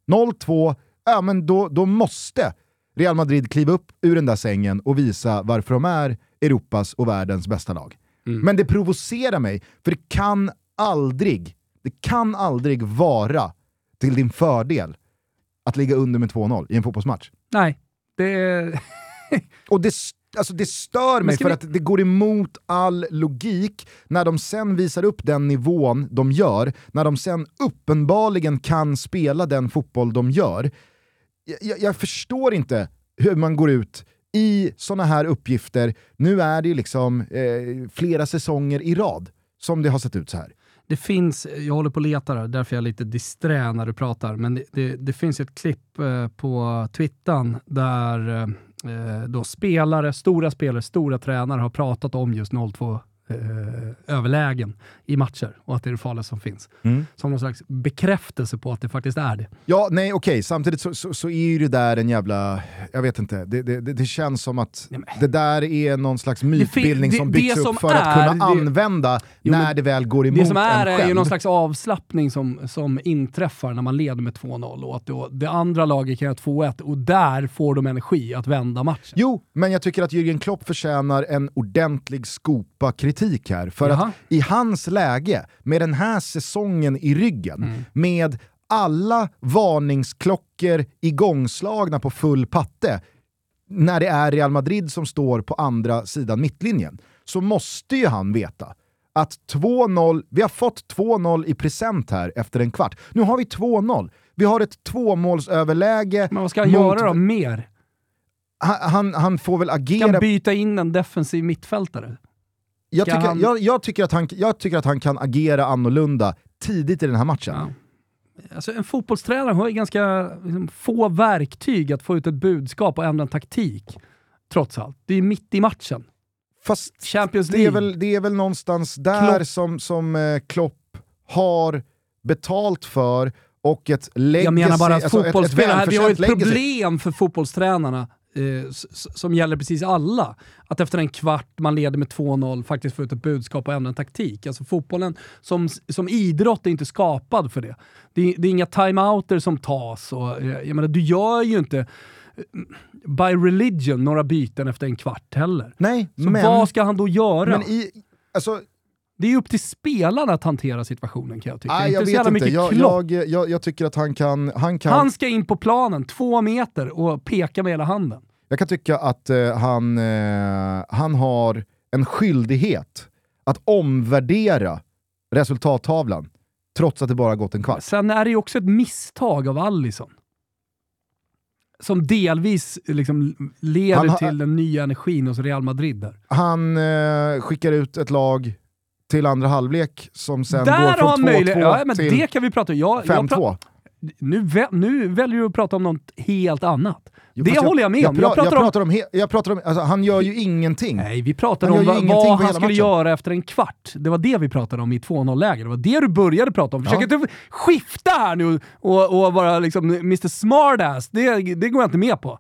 S2: 0-2, ja men då, då måste Real Madrid kliva upp ur den där sängen och visa varför de är Europas och världens bästa lag. Men det provocerar mig, för det kan aldrig, det kan aldrig vara till din fördel att ligga under med 2-0 i en fotbollsmatch.
S1: Nej, det.
S2: Och det, alltså det stör mig för
S1: vi-
S2: att det går emot all logik när de sen visar upp den nivån de gör, när de sen uppenbarligen kan spela den fotboll de gör. Jag, jag, förstår inte hur man går ut i sådana här uppgifter, nu är det liksom eh, flera säsonger i rad som det har sett ut så här.
S1: Det finns, jag håller på och letar här, därför är jag lite disträ när du pratar, men det, det, det finns ett klipp eh, på Twittan där eh, Eh, då spelare, stora spelare, stora tränare har pratat om just 02 eh, överlägen i matcher och att det är det farligaste som finns. Som någon slags bekräftelse på att det faktiskt är det.
S2: Ja, nej okej, samtidigt så, så, så är ju det där en jävla, jag vet inte, det, det, det, känns som att
S1: Nej,
S2: det där är någon slags mytbildning som byggs upp
S1: som
S2: för att
S1: är-
S2: kunna
S1: det-
S2: använda
S1: Jo,
S2: när det väl går emot
S1: Det som är
S2: en
S1: är ju någon slags avslappning som, som inträffar när man leder med 2-0 och att då det andra laget kan göra 2-1 och där får de energi att vända matchen.
S2: Jo, men jag tycker att Jürgen Klopp förtjänar en ordentlig skopa kritik här. För
S1: Jaha.
S2: att i hans läge, med den här säsongen i ryggen,
S1: Mm.
S2: med alla varningsklockor igångslagna på full patte, när det är Real Madrid som står på andra sidan mittlinjen, så måste ju han veta att 2-0, vi har fått 2-0 i present här efter en kvart. Nu har vi 2-0. Vi har ett tvåmålsöverläge.
S1: Men vad ska han
S2: mot-
S1: göra då mer?
S2: Han, han, han får väl
S1: Ska
S2: agera
S1: han byta in en defensiv mittfältare?
S2: Jag tycker,
S1: han-
S2: jag, jag, tycker att han, jag tycker att han kan agera annorlunda tidigt i den här matchen.
S1: Ja. Alltså en fotbollstränare har ju ganska liksom, få verktyg att få ut ett budskap och ändra en taktik. Trots allt. Det är mitt i matchen.
S2: Fast
S1: Champions
S2: det är,
S1: League.
S2: väl, det är väl någonstans där
S1: Klopp.
S2: som, som eh, Klopp har betalt för och ett legacy,
S1: Jag menar bara att
S2: alltså
S1: fotbollsspelare, vi har ett problem för fotbollstränarna eh, som gäller precis alla. Att efter en kvart man leder med 2-0 faktiskt få ut ett budskap och ändra en taktik. Alltså fotbollen som, som idrott är inte skapad för det. Det är, det är inga timeouter som tas. Och, eh, jag menar, du gör ju inte eh, by religion några byten efter en kvart heller.
S2: Nej,
S1: Så
S2: men,
S1: vad ska han då göra?
S2: men i, alltså,
S1: Det är ju upp till spelarna att hantera situationen kan jag tycka.
S2: nej,
S1: inte
S2: jag
S1: jävla
S2: vet inte. Jag, jag, jag, jag tycker att han kan, han kan
S1: Han ska in på planen, två meter, och peka med hela handen.
S2: Jag kan tycka att eh, han, eh, han har en skyldighet att omvärdera resultattavlan trots att det bara gått en kvart.
S1: Sen är det ju också ett misstag av Allison. Som delvis liksom leder
S2: har-
S1: till den nya energin hos Real Madrid där.
S2: Han eh, skickar ut ett lag till andra halvlek som sen
S1: där
S2: går från 2-2
S1: möjlighet. Ja, men
S2: till
S1: det kan vi prata om. Jag, jag pra
S2: 5-2.
S1: nu, vä- nu väljer du att prata om något helt annat.
S2: Jo,
S1: det
S2: fast
S1: håller jag med om.
S2: Jag,
S1: Jag
S2: pra- jag
S1: pratar om...
S2: pratar om, jag pratar om alltså, han gör ju ingenting.
S1: Nej, vi pratade
S2: Han
S1: om vad, vad han skulle
S2: matchen.
S1: göra efter en kvart. Det var det vi pratade om i 2-0-läget. Det var det du började prata om. Försök
S2: Ja.
S1: inte skifta här nu och, och vara liksom Mr Smartass. Det, det går jag inte med på.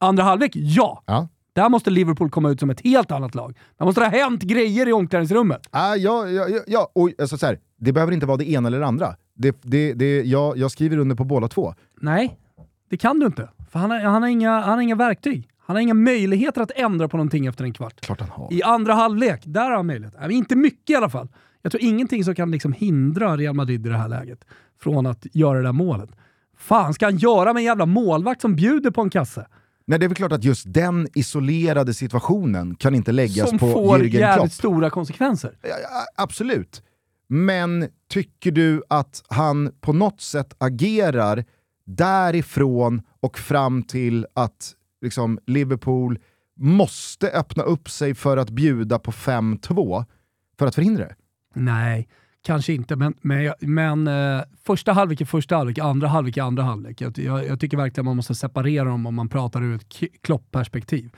S1: Andra halvlek, ja.
S2: Ja.
S1: Där måste Liverpool komma ut som ett helt annat lag. Där måste det ha hänt grejer i omklädningsrummet.
S2: Ah, ja, ja, ja. Och, alltså, så här, det behöver inte vara det ena eller det andra. Det, det, det, jag, jag skriver under på båda två.
S1: Nej, det kan du inte. För han har, han har, inga, han har inga verktyg. Han har inga möjligheter att ändra på någonting efter en kvart.
S2: Klart han har.
S1: I andra halvlek, där har han möjlighet. Men inte mycket i alla fall. Jag tror ingenting som kan liksom hindra Real Madrid i det här läget från att göra det där målet. Fan ska han göra med en jävla målvakt som bjuder på en kasse?
S2: Nej, det är väl klart att just den isolerade situationen kan inte läggas
S1: Som
S2: på
S1: får
S2: Jürgen
S1: jävligt
S2: Klopp.
S1: stora konsekvenser.
S2: Ja, Absolut. Men tycker du att han på något sätt agerar därifrån och fram till att liksom, Liverpool måste öppna upp sig för att bjuda på 5-2 för att förhindra det?
S1: Nej, kanske inte. Men, men, jag- men eh, första halvlek är första halvlek, andra halvlek är andra halvlek. Jag, jag, jag tycker verkligen man måste separera dem om man pratar ur ett Klopp-perspektiv.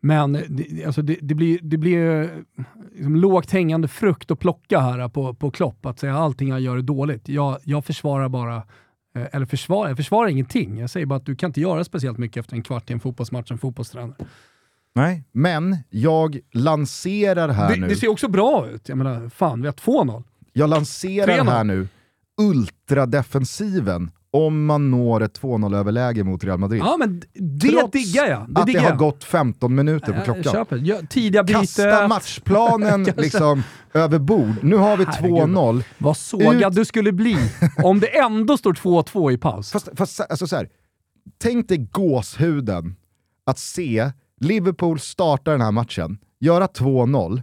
S1: Men eh, det, alltså det, det blir, det blir eh, liksom lågt hängande frukt att plocka här på, på Klopp, att säga allting han gör är dåligt. Jag, jag försvarar bara, eh, eller försvarar, jag försvarar ingenting. Jag säger bara att du kan inte göra speciellt mycket efter en kvart i en fotbollsmatch som fotbollstränare.
S2: Nej, men jag lanserar här
S1: Det,
S2: nu,
S1: det ser också bra ut. Jag menar, fan, vi har 2-0.
S2: Jag lanserar
S1: 3-0.
S2: här nu ultradefensiven om man når ett 2-0-överläge mot Real Madrid.
S1: Ja, men det
S2: Trots
S1: diggar jag. Det
S2: att det
S1: diggar
S2: har
S1: jag.
S2: gått 15 minuter på
S1: Jag
S2: klockan.
S1: köper. Ja, tidiga
S2: Kasta
S1: byten.
S2: matchplanen liksom över bord. Nu har vi
S1: Herregud.
S2: 2-0.
S1: Vad sågad
S2: Ut-
S1: du skulle bli om det ändå står 2-2 i paus.
S2: Fast, fast alltså så här, tänk dig gåshuden att se Liverpool starta den här matchen, göra 2-0.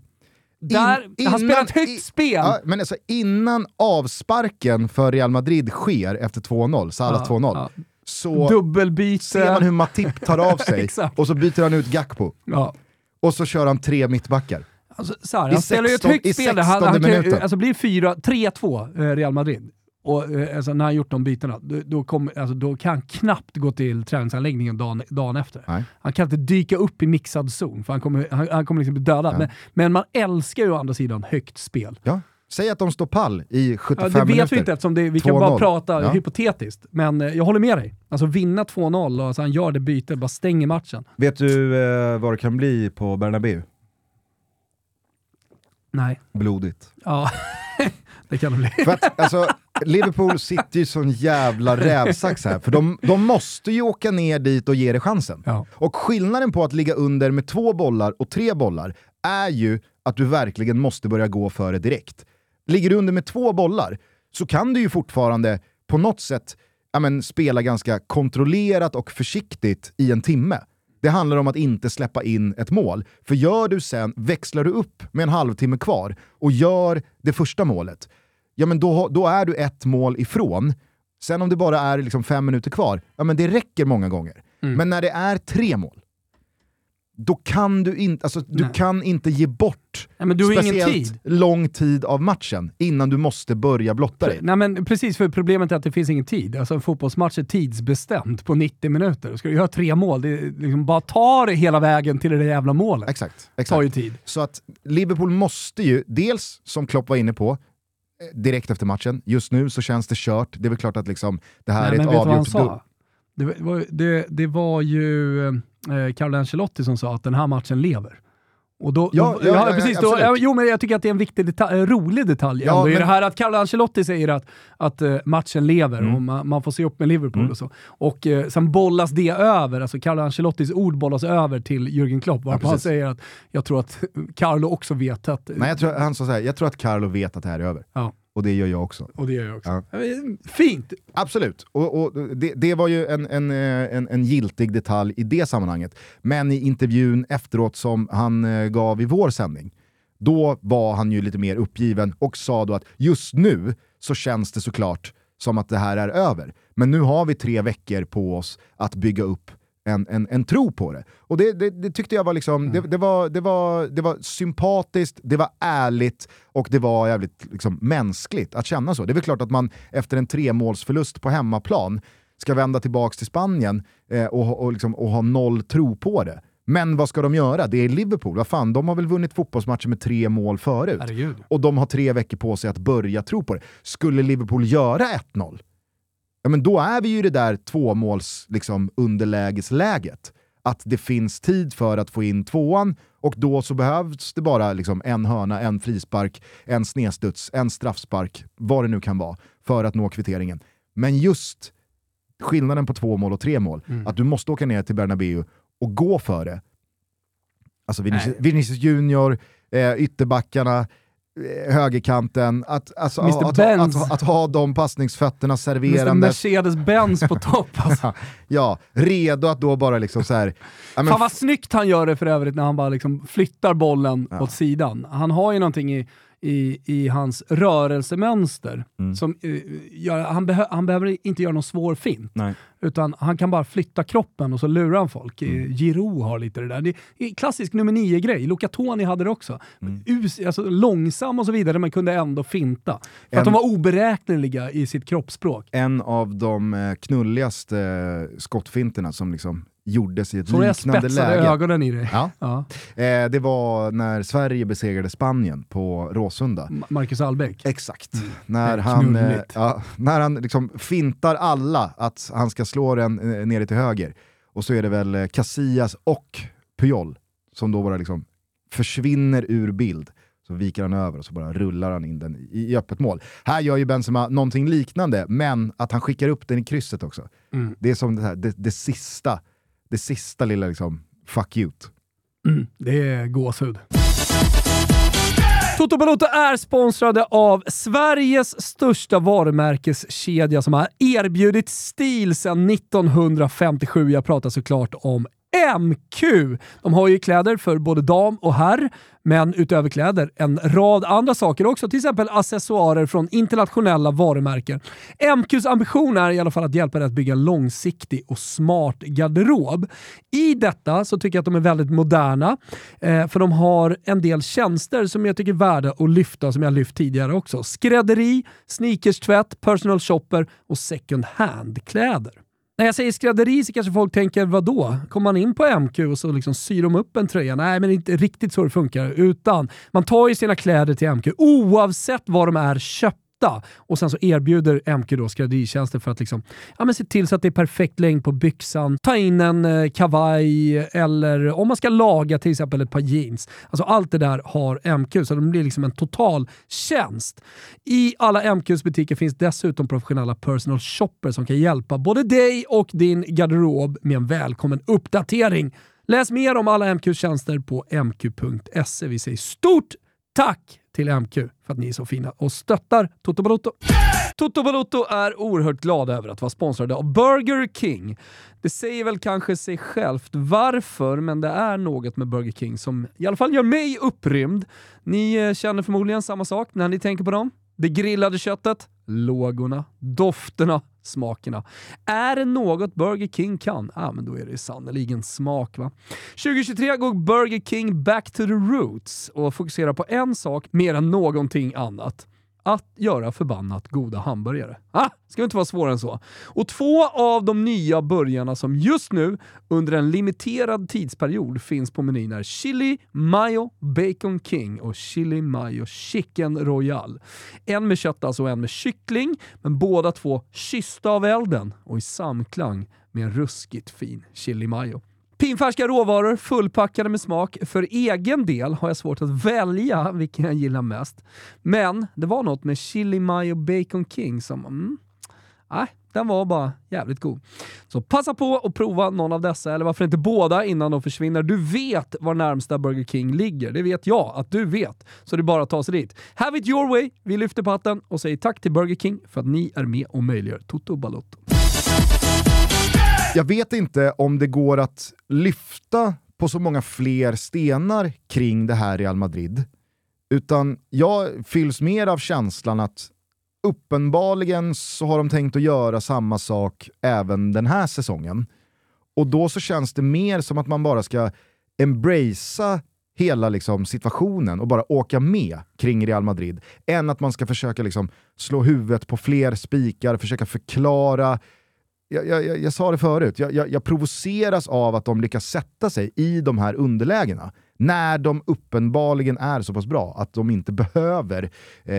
S1: Där,
S2: In-
S1: han spelar ett
S2: i-
S1: högt spel.
S2: Ja, men alltså innan avsparken för Real Madrid sker efter 2-0, så alla
S1: Ja,
S2: 2-0,
S1: ja.
S2: så
S1: Dubbelbyte.
S2: ser man hur Matip tar av sig och så byter han ut Gakpo.
S1: Ja.
S2: Och så kör han tre mittbackar.
S1: Alltså, så här,
S2: I
S1: han spelar ju ett
S2: 16
S1: högt
S2: i
S1: spel. där. Han,
S2: 16
S1: han,
S2: minuten.
S1: alltså blir 4 3-2 eh, Real Madrid. Och, eh, alltså, när han gjort de bytena, då, då, kom, alltså, då kan han knappt gå till träningsanläggningen dagen, dagen efter.
S2: Nej.
S1: Han kan inte dyka upp i mixad zon, för han kommer, han, han kommer liksom bli dödad.
S2: Ja.
S1: Men, men man älskar ju å andra sidan högt spel.
S2: Ja. Säg att de står pall i 75
S1: Ja, det vet
S2: minuter.
S1: vi inte eftersom det, vi kan bara
S2: 2-0.
S1: prata
S2: Ja.
S1: hypotetiskt. Men eh, jag håller med dig. Alltså vinna 2-0 och alltså, han gör det bytet, bara stänger matchen.
S6: Vet du eh, vad det kan bli på Bernabéu?
S1: Nej.
S2: Blodigt.
S1: Ja, det kan det bli.
S2: För att, alltså, Liverpool sitter ju sån jävla rävsax här, för de, de måste ju åka ner dit och ge det chansen.
S1: Ja.
S2: Och skillnaden på att ligga under med två bollar och tre bollar är ju att du verkligen måste börja gå för det direkt. Ligger du under med två bollar så kan du ju fortfarande på något sätt ja, men, spela ganska kontrollerat och försiktigt i en timme. Det handlar om att inte släppa in ett mål. För gör du sen, växlar du upp med en halvtimme kvar och gör det första målet, ja men då, då är du ett mål ifrån. Sen om det bara är liksom fem minuter kvar, ja men det räcker många gånger. Men när det är tre mål, då kan du inte, alltså, du
S1: Nej.
S2: kan inte ge bort
S1: Nej,
S2: speciellt
S1: tid.
S2: lång tid av matchen innan du måste börja blotta dig.
S1: Nej men precis, för problemet är att det finns ingen tid. Alltså en fotbollsmatch är tidsbestämt på 90 minuter. Ska du göra tre mål, det liksom bara ta det hela vägen till det där jävla målet.
S2: Exakt. Exakt.
S1: tar ju tid.
S2: Så att Liverpool måste ju, dels som Klopp var inne på, direkt efter matchen, just nu så känns det kört. Det är väl klart att liksom, det här
S1: Nej,
S2: är ett
S1: vad
S2: avgjort...
S1: sa? Det var, det, det var ju eh, Carlo Ancelotti som sa att den här matchen lever. Och då,
S2: Ja,
S1: då,
S2: ja, ja,
S1: precis. Då, ja, jo, men jag tycker att det är en viktig detalj, en rolig detalj
S2: Ja,
S1: ändå, i
S2: men-
S1: det här att Carlo Ancelotti säger att, att eh, matchen lever
S2: Mm.
S1: och man, man får se upp med Liverpool och så. Och eh, sen bollas det över, alltså Carlo Ancelottis ord bollas över till Jürgen Klopp, varpå han säger att jag tror att Carlo också vet att...
S2: Nej, jag tror, han sa så här, jag tror att Carlo vet att det här är över.
S1: Ja.
S2: Och det gör jag också.
S1: Och det gör jag också.
S2: Ja.
S1: Fint!
S2: Absolut, och, och det, det var ju en, en, eh, en, en giltig detalj i det sammanhanget. Men i intervjun efteråt som han eh, gav i vår sändning, då var han ju lite mer uppgiven och sa då att just nu så känns det såklart som att det här är över. Men nu har vi tre veckor på oss att bygga upp en, en, en tro på det. Och det, det, det tyckte jag var, liksom, det, det, var, det, var, det var sympatiskt, det var ärligt och det var jävligt liksom, mänskligt att känna så. Det är väl klart att man efter en tremålsförlust på hemmaplan ska vända tillbaka till Spanien eh, och, och, liksom, och ha noll tro på det. Men vad ska de göra? Det är Liverpool, vad fan, de har väl vunnit fotbollsmatcher med tre mål förut.
S1: Herregud.
S2: Och de har tre veckor på sig att börja tro på det. Skulle Liverpool göra 1-0, ja men då är vi ju i det där tvåmåls liksom, underlägesläget. Att det finns tid för att få in tvåan och då så behövs det bara liksom, en hörna, en frispark, en snedstuds, en straffspark, vad det nu kan vara, för att nå kvitteringen. Men just skillnaden på två mål och tre mål, att du måste åka ner till Bernabéu och gå för det. Alltså Vinicius. Vinicius Junior, eh, ytterbackarna, högerkanten, att, alltså,
S1: Mr.
S2: att, att, att, att ha de passningsfötterna
S1: Mr
S2: serverandes.
S1: Mercedes-Benz på topp alltså.
S2: Ja, redo att då bara liksom så här. ja,
S1: Fan vad snyggt han gör det för övrigt när han bara liksom flyttar bollen åt sidan. Han har ju någonting i, i, i hans rörelsemönster
S2: Mm.
S1: som eh, gör, han, behö, han behöver inte göra någon svår fint.
S6: Nej.
S1: Utan han kan bara flytta kroppen och så lurar han folk.
S2: Mm.
S1: Mm. Giroud har lite det där. Det är klassisk nummer nio-grej. Luca Toni hade det också.
S2: Mm.
S1: Us, alltså, långsam och så vidare, men kunde ändå finta. För
S2: En-
S1: att de var oberäkneliga i sitt kroppsspråk.
S2: en av de eh, knulligaste eh, skottfinterna som liksom gjordes i ett
S1: Så jag
S2: liknande
S1: spetsade
S2: läge.
S1: ögonen i dig.
S2: Ja.
S1: Ja.
S2: Eh, det var när Sverige besegrade Spanien på Råsunda.
S1: Ma- Marcus Albeck.
S2: Exakt. När
S1: Det är
S2: han, eh, ja, när han liksom fintar alla att han ska slå den eh, nere till höger. Och så är det väl eh, Casillas och Puyol som då bara liksom försvinner ur bild. Så viker han över och så bara rullar han in den i, i öppet mål. Här gör ju Benzema någonting liknande, men att han skickar upp den i krysset också.
S1: Mm.
S2: Det är som det, här, det, det, sista, det sista lilla liksom, fuck you.
S1: Mm, det är gåshud. Toto Balotto är sponsrade av Sveriges största varumärkeskedja som har erbjudit stil sedan 1957. Jag pratar såklart om MQ. De har ju kläder för både dam och herr, men utöver kläder en rad andra saker också, till exempel accessoarer från internationella varumärken. MQs ambition är i alla fall att hjälpa dig att bygga en långsiktig och smart garderob. I detta så tycker jag att de är väldigt moderna, eh, för de har en del tjänster som jag tycker är värda att lyfta, som jag lyft tidigare också. Skrädderi, sneakerstvätt, personal shopper och second hand-kläder. När jag säger skrädderi så kanske folk tänker, vad då? Kommer man in på MQ och så liksom syr de upp en tröja? Nej, men det är inte riktigt så det funkar. Utan man tar ju sina kläder till MQ oavsett var de är köpta. Och sen så erbjuder MQ då skrädderitjänster för att liksom, ja, men se till så att det är perfekt längd på byxan, ta in en eh, kavaj eller om man ska laga till exempel ett par jeans. Alltså allt det där har MQ, så de blir liksom en total tjänst. I alla MQs butiker finns dessutom professionella personal shoppers som kan hjälpa både dig och din garderob med en välkommen uppdatering. Läs mer om alla MQs tjänster på mq.se. Vi säger stort tack till MQ för att ni är så fina och stöttar Toto Balotto. Toto Balotto är oerhört glada över att vara sponsrade av Burger King. Det säger väl kanske sig självt varför, men det är något med Burger King som i alla fall gör mig upprymd. Ni eh, känner förmodligen samma sak när ni tänker på dem. Det grillade köttet, lågorna, dofterna, smakerna. Är det något Burger King kan, ja men då är det sannerligen smak va. 2023 går Burger King back to the roots och fokuserar på en sak mer än någonting annat. Att göra förbannat goda hamburgare. Ah, ska inte vara svårare än så. Och två av de nya burgarna som just nu under en limiterad tidsperiod finns på menyn är Chili Mayo Bacon King och Chili Mayo Chicken Royal. En med kött alltså och en med kyckling, men båda två kyssta av elden och i samklang med en ruskigt fin chili mayo. Pinfärska råvaror fullpackade med smak. För egen del har jag svårt att välja vilken jag gillar mest. Men det var något med Chili Mayo Bacon King som... Mm, nej, den var bara jävligt god. Så passa på att prova någon av dessa, eller varför inte båda innan de försvinner. Du vet var närmsta Burger King ligger. Det vet jag att du vet. Så det är bara att ta sig dit. Have it your way. Vi lyfter på hatten och säger tack till Burger King för att ni är med och möjliggör Toto Balotto.
S2: Jag vet inte om det går att lyfta på så många fler stenar kring det här Real Madrid. Utan jag fylls mer av känslan att uppenbarligen så har de tänkt att göra samma sak även den här säsongen. Och då så känns det mer som att man bara ska embracea hela liksom, situationen och bara åka med kring Real Madrid, än att man ska försöka liksom, slå huvudet på fler spikar, försöka förklara jag, jag, jag, jag sa det förut, jag, jag, jag provoceras av att de lyckas sätta sig i de här underlägena när de uppenbarligen är så pass bra att de inte behöver, eh,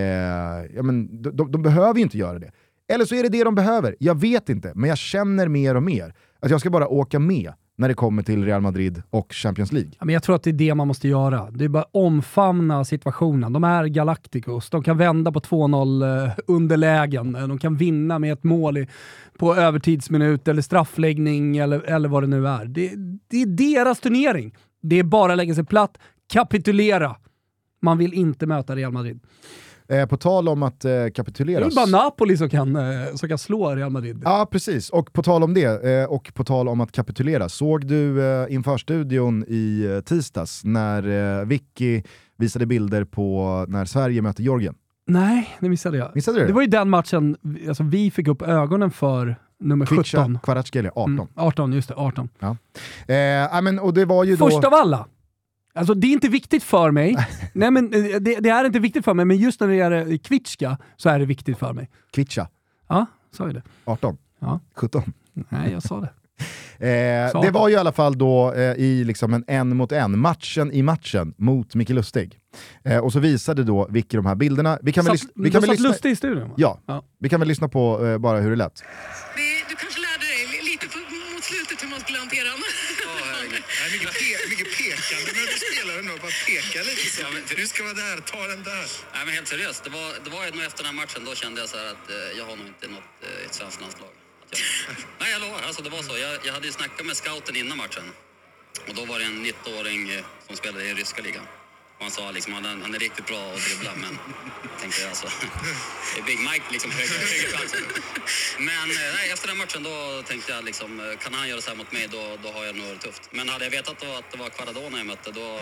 S2: ja, men, de, de, de behöver ju inte göra det. Eller så är det det de behöver, jag vet inte, men jag känner mer och mer att jag ska bara åka med när det kommer till Real Madrid och Champions League.
S1: Men jag tror att det är det man måste göra. Det är bara omfamna situationen. De är Galacticos. De kan vända på 2-0 eh, underlägen. Eh, de kan vinna med ett mål i, på övertidsminut eller straffläggning eller, eller vad det nu är. Det, det är deras turnering. Det är bara att lägga sig platt, kapitulera. Man vill inte möta Real Madrid.
S2: Eh, på tal om att eh,
S1: Det är
S2: kapitulera.
S1: bara Napoli som kan, eh, som kan slå Real Madrid.
S2: Ja, precis. Och på tal om det, eh, och på tal om att kapitulera. Såg du eh, inför studion i eh, tisdags när eh, Vicky visade bilder på när Sverige möter Georgien?
S1: Nej, det missade jag.
S2: Missade du det?
S1: Det var ju den matchen alltså, vi fick upp ögonen för nummer 17.
S2: Kvicha Kvaratskhelia, 18.
S1: Mm, 18, just det. 18.
S2: Eh, ja, men, och det var ju då...
S1: Först av alla. Alltså det är inte viktigt för mig. Nej men eh, det, det är inte viktigt för mig, men just när det gäller Kvitska så är det viktigt för mig.
S2: Kvicha,
S1: Ja, sa jag det?
S2: 18.
S1: Ja.
S2: 17.
S1: Nej, jag sa det.
S2: Eh,
S1: Sa
S2: det var ju i alla fall då eh, i liksom en en mot en, matchen i matchen mot Micke Lustig. Eh, och så visade då Vicky de här bilderna. Vi kan väl,
S1: Satt,
S2: lys- vi kan väl lyssna...
S1: Lustig i studion va?
S2: Ja,
S1: Ja.
S2: vi kan väl lyssna på eh, bara hur det lät.
S7: Det- Du kanske lärde dig li- lite på, mot slutet hur man skulle hantera den.
S8: Ja, herregud. Nej, mycket, pe mycket pekande när du spelar den och bara lite så. Du ska vara där, ta den där.
S5: Nej, men helt seriöst. Det var, det var nog efter den här matchen, då kände jag så här att eh, jag har nog inte nått eh, ett svenskt landslag. Jag, nej, jag lovar. Alltså, det var så. Jag, jag hade ju snackat med scouten innan matchen. Och då var det en 19-åring eh, som spelade i ryska ligan. Och han sa liksom, han, är- han är riktigt bra att dribbla, men jag tänkte alltså, det är Big Mike liksom högre, högre. Men eh, nej, efter den matchen då tänkte jag liksom, eh, kan han göra så här mot mig, då, då har jag nog det tufft. Men hade jag vetat då att det var Quaradona jag mötte, då...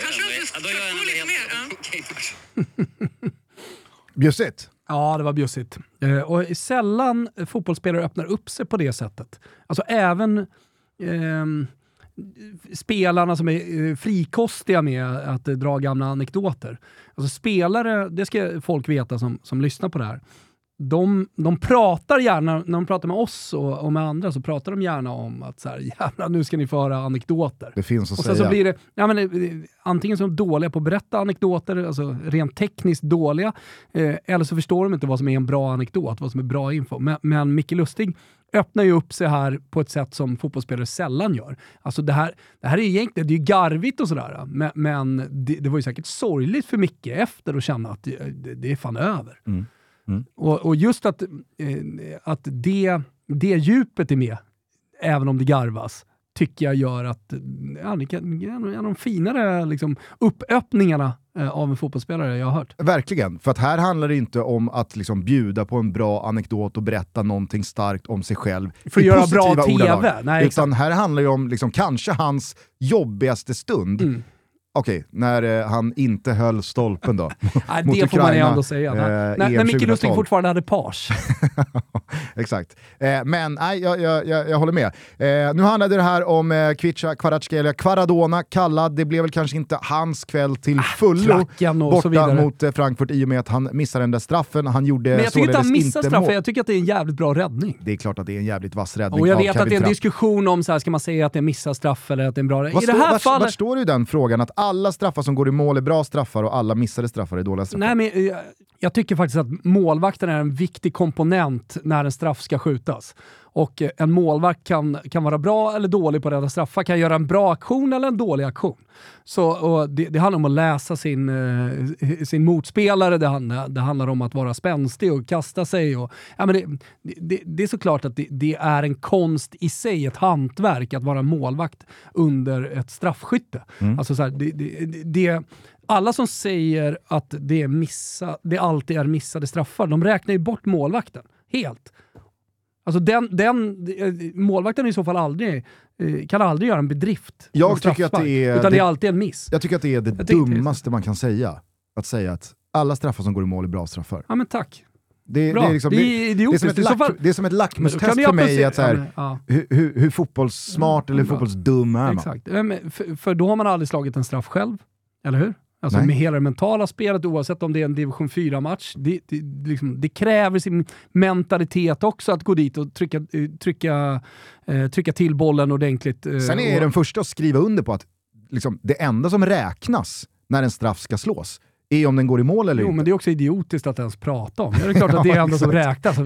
S7: Kanske ska få lite mer.
S2: Bjussigt.
S1: Ja, det var bjussigt. Eh, och sällan fotbollsspelare öppnar upp sig på det sättet. Alltså även ehm, spelarna som är eh, frikostiga med att eh, dra gamla anekdoter. Alltså spelare, det ska folk veta som, som lyssnar på det här. De, de pratar gärna, när de pratar med oss och, och med andra, så pratar de gärna om att så här, jävlar nu ska ni få höra anekdoter.
S2: Det finns att
S1: Och
S2: säga.
S1: så blir det, ja, men, eh, antingen så är de dåliga på att berätta anekdoter, alltså rent tekniskt dåliga, eh, eller så förstår de inte vad som är en bra anekdot, vad som är bra info. Men, men Micke Lustig öppnar ju upp sig här på ett sätt som fotbollsspelare sällan gör. Alltså det här, det här är egentligen, det är ju garvigt och sådär, men, men det, det var ju säkert sorgligt för Micke efter att känna att det, det, det är fan över.
S2: Mm. Mm.
S1: Och, och just att, eh, att det, det djupet är med, även om det garvas, tycker jag gör att ja, det kan, är en av de finare liksom, uppöppningarna eh, av en fotbollsspelare jag har hört.
S2: Verkligen, för att här handlar det inte om att liksom bjuda på en bra anekdot och berätta någonting starkt om sig själv
S1: För att göra bra TV.
S2: ordalag.
S1: Nej,
S2: Utan här handlar det om liksom, kanske hans jobbigaste stund.
S1: Mm.
S2: Okej, när eh, han inte höll stolpen då.
S1: Nej,
S2: Mot
S1: det får man ju
S2: Ukraina,
S1: ändå säga.
S2: eh,
S1: när, när, Micke
S2: 2012.
S1: Lustig fortfarande hade page.
S2: Exakt. Eh, men nej, jag, jag, jag, jag håller med. Eh, nu handlade det här om eh, Kvicha Kvaratskhelia, Kvaradona kallad. Det blev väl kanske inte hans kväll till fullo
S1: klacken och så
S2: borta mot eh, Frankfurt i och med att han missade den där straffen. Han gjorde
S1: Men jag tycker inte han missar straffen,
S2: mål.
S1: jag tycker att det är en jävligt bra räddning.
S2: Det är klart att det är en jävligt vass räddning
S1: Och jag vet att det är en diskussion om så här, ska man säga att det är en missad straff eller att det är en bra
S2: Vad
S1: I det
S2: står,
S1: här
S2: vart,
S1: fallet...
S2: vart står det i den frågan att alla straffar som går i mål är bra straffar och alla missade straffar är dåliga straffar?
S1: Nej, men jag, jag tycker faktiskt att målvakten är en viktig komponent när en straff ska skjutas. Och eh, en målvakt kan, kan vara bra eller dålig på att rädda straffar, kan göra en bra aktion eller en dålig aktion. Så, det, det handlar om att läsa sin, eh, sin motspelare, det handlar, det handlar om att vara spänstig och kasta sig. Och, ja, men det, det, det är såklart att det, är en konst i sig, ett hantverk, att vara målvakt under ett straffskytte. Alltså så här, det, alla som säger att det, är missa, det alltid är missade straffar, de räknar ju bort målvakten helt. Alltså den, den, eh, målvakten i så fall aldrig, eh, kan aldrig göra en bedrift.
S2: Jag tycker att det är-
S1: Utan det är alltid en miss.
S2: Jag tycker att det är det
S1: Jag
S2: dummaste man kan säga. Att säga att alla straffar som går i mål är bra straffar.
S1: Ja men tack.
S2: Det, det, är, liksom,
S1: Det
S2: det,
S1: är
S2: det, är
S1: idiotiskt.
S2: som ett lack,
S1: fall-
S2: det är som ett lackmustest för mig att så här,
S1: Ja, men- ja.
S2: hur, hur, hur fotbollssmart eller
S1: bra.
S2: fotbollsdum är man?
S1: Exakt. Ja, men För, för då har man aldrig slagit en straff själv, eller hur? Alltså
S2: Nej.
S1: med hela det mentala spelet, oavsett om det är en division 4-match. Det, det, liksom, det kräver sin mentalitet också att gå dit och trycka, eh, trycka, eh, trycka till bollen ordentligt. eh,
S2: Sen är jag
S1: och,
S2: den första att skriva under på att liksom, det enda som räknas när en straff ska slås är om den går i mål eller
S1: Jo,
S2: inte.
S1: men det är också idiotiskt att ens prata om. Det är klart att det är det enda som räknas.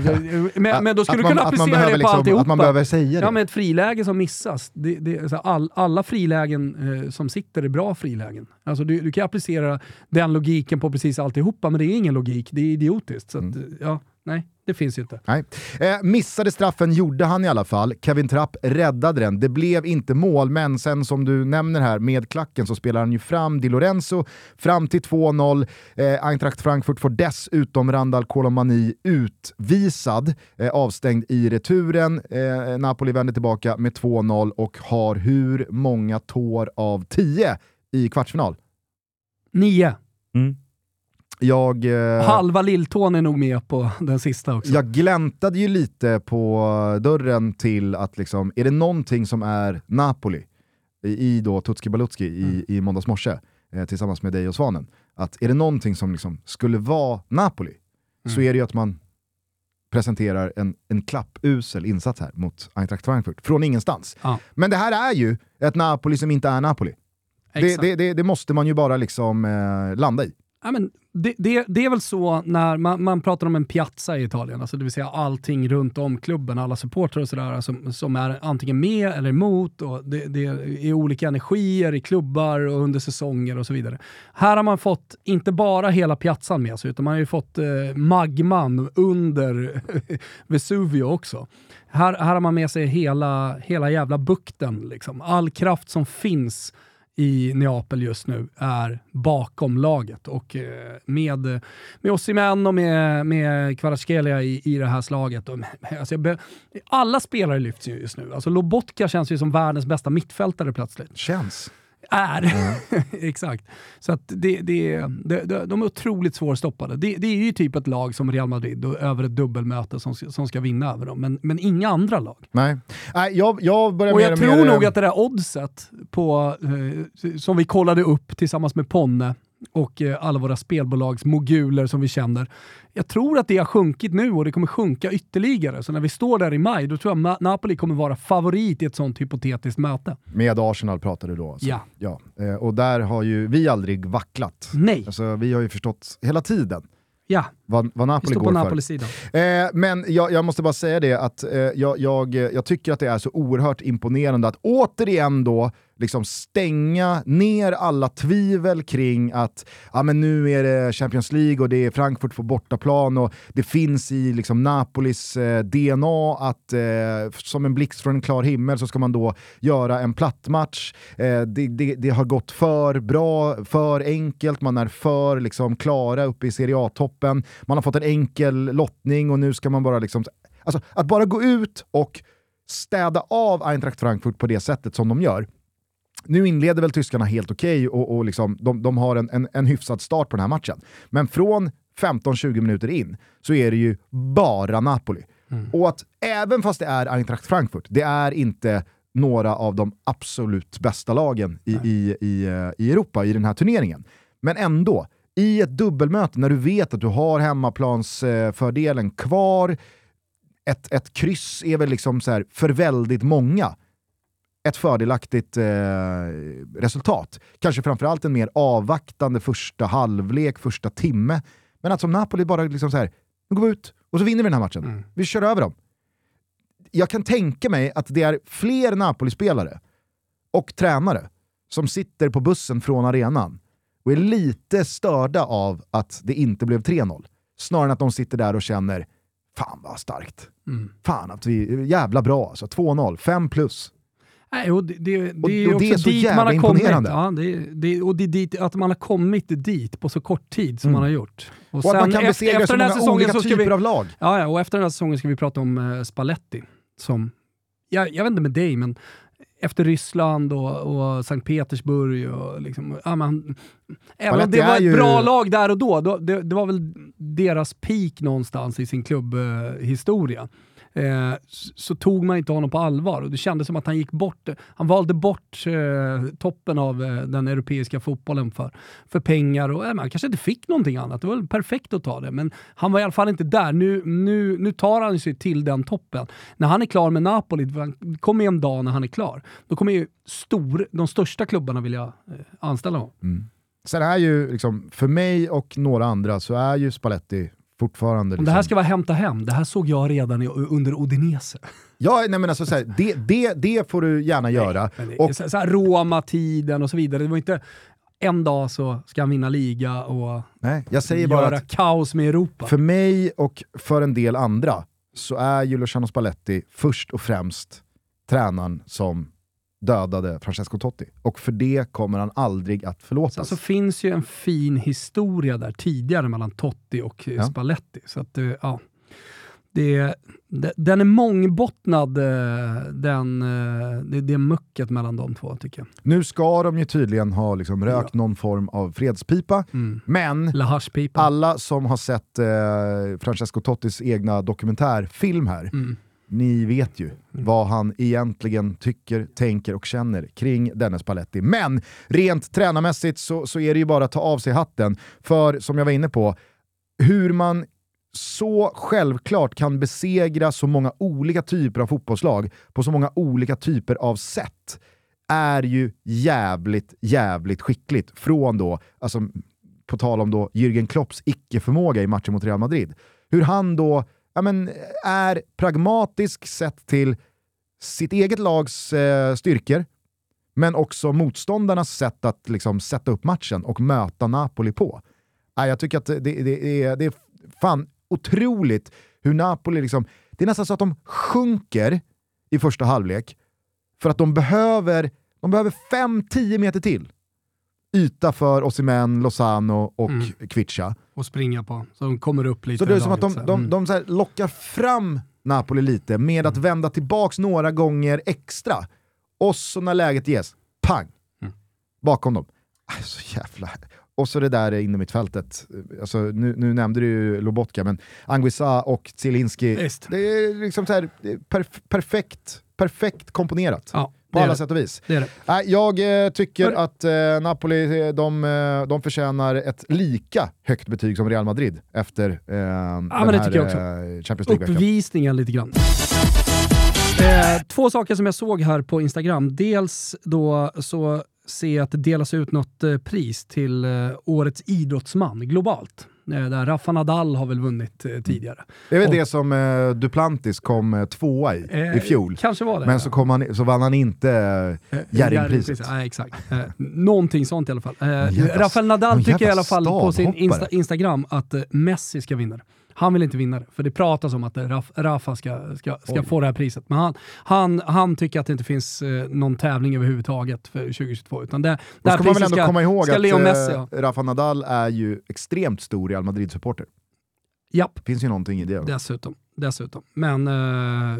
S1: Men, men då skulle
S2: Att
S1: du kunna
S2: man
S1: applicera det på
S2: liksom-
S1: alltihopa.
S2: Att man behöver säga det.
S1: Ja, men ett friläge som missas. Det, det, är så här, all, alla frilägen eh, som sitter är bra frilägen. Alltså, du, du kan applicera den logiken på precis alltihopa, men det är ingen logik. Det är idiotiskt. Så att,
S2: Mm.
S1: ja. nej, det finns ju inte.
S2: Nej. Eh, missade straffen gjorde han i alla fall. Kevin Trapp räddade den. Det blev inte mål, men sen som du nämner här med klacken så spelar han ju fram Di Lorenzo fram till 2-0. Eh, Eintracht Frankfurt får dessutom Randal Colomani utvisad, eh, avstängd i returen. Eh, Napoli vänder tillbaka med 2-0 och har hur många tår av 10 i kvartsfinal?
S1: Nio.
S2: Jag... Eh,
S1: Halva lilltån är nog med på den sista också.
S2: Jag gläntade ju lite på dörren till att liksom, är det någonting som är Napoli i, då Tutski Balutski i,
S1: Mm.
S2: i måndags morse eh, tillsammans med dig och Svanen, att är det någonting som liksom skulle vara Napoli
S1: Mm.
S2: så är det ju att man presenterar en, en klappusel insats här mot Eintracht Frankfurt, från ingenstans.
S1: Ja.
S2: Men det här är ju ett Napoli som inte är Napoli. Det, det, det, det måste man ju bara liksom eh, landa i.
S1: Ja, men det, det, det är väl så när man, man pratar om en piazza i Italien, alltså det vill säga allting runt om klubben, alla supportrar och sådär som, som är antingen med eller emot och det, det är olika energier i klubbar och under säsonger och så vidare. Här har man fått inte bara hela piazzan med sig, utan man har ju fått eh, magman under Vesuvio också. Här, här har man med sig hela, hela jävla bukten. Liksom. All kraft som finns i Neapel just nu är bakom laget. Och eh, med, med Osimhen och med, med Kvaratskhelia i, i det här slaget. Och, alltså be, alla spelare lyfts ju just nu. Alltså Lobotka känns ju som världens bästa mittfältare plötsligt.
S2: Känns.
S1: Är. Exakt. Så att det, det, det, de är otroligt svårstoppade. Det, det är ju typ ett lag som Real Madrid och över ett dubbelmöte som, som ska vinna över dem. Men, men inga andra lag.
S2: Nej, Nej jag, jag börjar
S1: Och jag tror nog att det där oddset på, eh, som vi kollade upp tillsammans med Ponne och eh, alla våra spelbolags moguler som vi känner. Jag tror att det har sjunkit nu och det kommer sjunka ytterligare. Så när vi står där i maj, då tror jag Napoli kommer vara favorit i ett sånt hypotetiskt möte.
S2: Med Arsenal pratar du då alltså?
S1: Ja.
S2: ja. Eh, och där har ju vi aldrig vacklat.
S1: Nej.
S2: Alltså, vi har ju förstått hela tiden
S1: Ja,
S2: vad, vad
S1: vi
S2: Napoli går
S1: på
S2: för. Eh, men jag, jag måste bara säga det att eh, jag, jag, jag tycker att det är så oerhört imponerande att återigen då liksom stänga ner alla tvivel kring att ah, men nu är det Champions League och det är Frankfurt på bortaplan och det finns i liksom, Napolis eh, DNA att eh, som en blixt från en klar himmel så ska man då göra en plattmatch. Eh, det, det, det har gått för bra, för enkelt, man är för liksom, klara uppe i Serie A-toppen. Man har fått en enkel lottning och nu ska man bara liksom... Alltså, att bara gå ut och städa av Eintracht Frankfurt på det sättet som de gör. Nu inleder väl tyskarna helt okej och, och liksom, de, de har en, en, en hyfsad start på den här matchen. Men från 15-20 minuter in så är det ju bara Napoli. Och att även fast det är Eintracht Frankfurt, det är inte några av de absolut bästa lagen i, i, i, eh, i Europa i den här turneringen. Men ändå, i ett dubbelmöte när du vet att du har hemmaplansfördelen kvar, ett, ett kryss är väl liksom så här, för väldigt många ett fördelaktigt eh, resultat. Kanske framförallt en mer avvaktande första halvlek, första timme. Men att som Napoli bara liksom så här, nu går vi ut och så vinner vi den här matchen. Vi kör över dem. Jag kan tänka mig att det är fler Napoli-spelare och tränare som sitter på bussen från arenan och är lite störda av att det inte blev 3-0. Snarare än att de sitter där och känner fan vad starkt.
S1: Mm.
S2: Fan att vi, jävla bra alltså. 2-0, 5 plus.
S1: Nej, och det, det, det
S2: Och-
S1: är
S2: och det är så
S1: dit
S2: jävla
S1: man har kommit. Ja, det, och det är dit, att man har kommit dit på så kort tid som
S2: Mm.
S1: man har gjort.
S2: Och, att man kan besegra så många olika
S1: ska
S2: typer
S1: vi,
S2: av lag.
S1: Ja, och efter den här säsongen ska vi prata om eh, Spalletti. Som, jag, jag vet inte med dig, men efter Ryssland och, och Sankt Petersburg och liksom, ja, men, Även om det var ett
S2: ju-
S1: bra lag där och då, då det, det var väl deras peak någonstans i sin klubbhistoria. Eh, Eh, så, så tog man inte honom på allvar och det kändes som att han gick bort, han valde bort eh, toppen av eh, den europeiska fotbollen för, för pengar och eh, man kanske inte fick någonting annat. Det var väl perfekt att ta det, men han var i alla fall inte där. Nu, nu, nu tar han sig till den toppen. När han är klar med Napoli, det kommer ju en dag när han är klar, då kommer ju stor, de största klubbarna vilja eh, anställa honom. Mm.
S2: Sen är ju, liksom, för mig och några andra, så är ju Spalletti fortfarande...
S1: Om
S2: Liksom,
S1: det här ska vara hämta hem, det här såg jag redan i, under Udinese.
S2: Ja, nej men alltså, så här, det, det, det får du gärna göra.
S1: Men det,
S2: Och-
S1: så, så här Roma-tiden och så vidare, det var inte en dag så ska han vinna liga och
S2: Nej, jag säger bara
S1: göra
S2: att
S1: kaos med Europa.
S2: för mig och för en del andra så är ju Luciano Spalletti först och främst tränaren som dödade Francesco Totti. Och för det kommer han aldrig att förlåtas.
S1: Sen så finns ju en fin historia där tidigare mellan Totti och eh,
S2: Ja.
S1: Spalletti. Så att, eh, ja. Det, det, den är mångbottnad, eh, den, det, det mucket mellan de två tycker jag.
S2: Nu ska de ju tydligen ha liksom rökt någon form av fredspipa,
S1: Mm.
S2: men alla som har sett eh, Francesco Tottis egna dokumentärfilm här,
S1: Mm
S2: ni vet ju vad han egentligen tycker, tänker och känner kring Dennis Paletti. Men rent tränarmässigt så, så är det ju bara att ta av sig hatten, för som jag var inne på, hur man så självklart kan besegra så många olika typer av fotbollslag på så många olika typer av sätt är ju jävligt, jävligt skickligt. Från då, alltså på tal om då Jürgen Klopps icke-förmåga i matchen mot Real Madrid. Hur han då ja, men, är pragmatisk sett till sitt eget lags eh, styrkor, men också motståndarnas sätt att liksom, sätta upp matchen och möta Napoli på. Ja, jag tycker att det, det, det, är, det är fan otroligt hur Napoli, liksom, det är nästan så att de sjunker i första halvlek för att de behöver, de behöver 5-10 meter till yta för Osimhen, Lozano och
S1: Mm.
S2: Kvicha.
S1: Och springa på, så de kommer upp lite.
S2: Så det är som att de, de,
S1: mm.
S2: de så lockar fram Napoli lite med att vända tillbaks några gånger extra. Och så när läget ges, pang!
S1: Mm.
S2: Bakom dem. Aj, så jävla... Och så det där inne mitt fältet. Alltså, nu, nu nämnde du ju Lobotka, men Anguissa och Zielinski, det är liksom så här, det är perf- perfekt, perfekt komponerat.
S1: Ja,
S2: På alla
S1: det.
S2: sätt och vis.
S1: Det det.
S2: Jag eh, tycker att eh, Napoli eh, de, eh, de förtjänar ett lika högt betyg som Real Madrid efter eh, den
S1: men det
S2: här
S1: tycker jag också.
S2: eh, Champions League-veckan.
S1: Uppvisningen lite grann. Eh, två saker som jag såg här på Instagram. Dels då så jag att det delas ut något eh, pris till eh, årets idrottsman globalt. Eh, där Rafa Nadal har väl vunnit tidigare.
S2: Det är väl
S1: Och-
S2: det som eh, Duplantis kom tvåa i,
S1: Eh,
S2: i fjol.
S1: Kanske var det.
S2: Men så, kom han, så vann han inte eh, Jerringpriset.
S1: Nej, exakt. Eh, någonting sånt i alla fall. Eh,
S2: jävla-
S1: Rafael Nadal tycker i alla fall på sin. Insta Instagram att eh, Messi ska vinna det. Han vill inte vinna det, för det pratas om att eh, Raf, Rafa ska, ska, ska
S2: Oj.
S1: få det här priset. Men han, han, han tycker att det inte finns eh, någon tävling överhuvudtaget för 2022. Utan det, det här
S2: ska man väl ändå komma ihåg
S1: ska
S2: att
S1: Leo Messi
S2: eh,
S1: ha.
S2: Rafa Nadal är ju extremt stor Real Madrid-supporter.
S1: Japp,
S2: finns ju någonting i det.
S1: dessutom. dessutom. Men eh,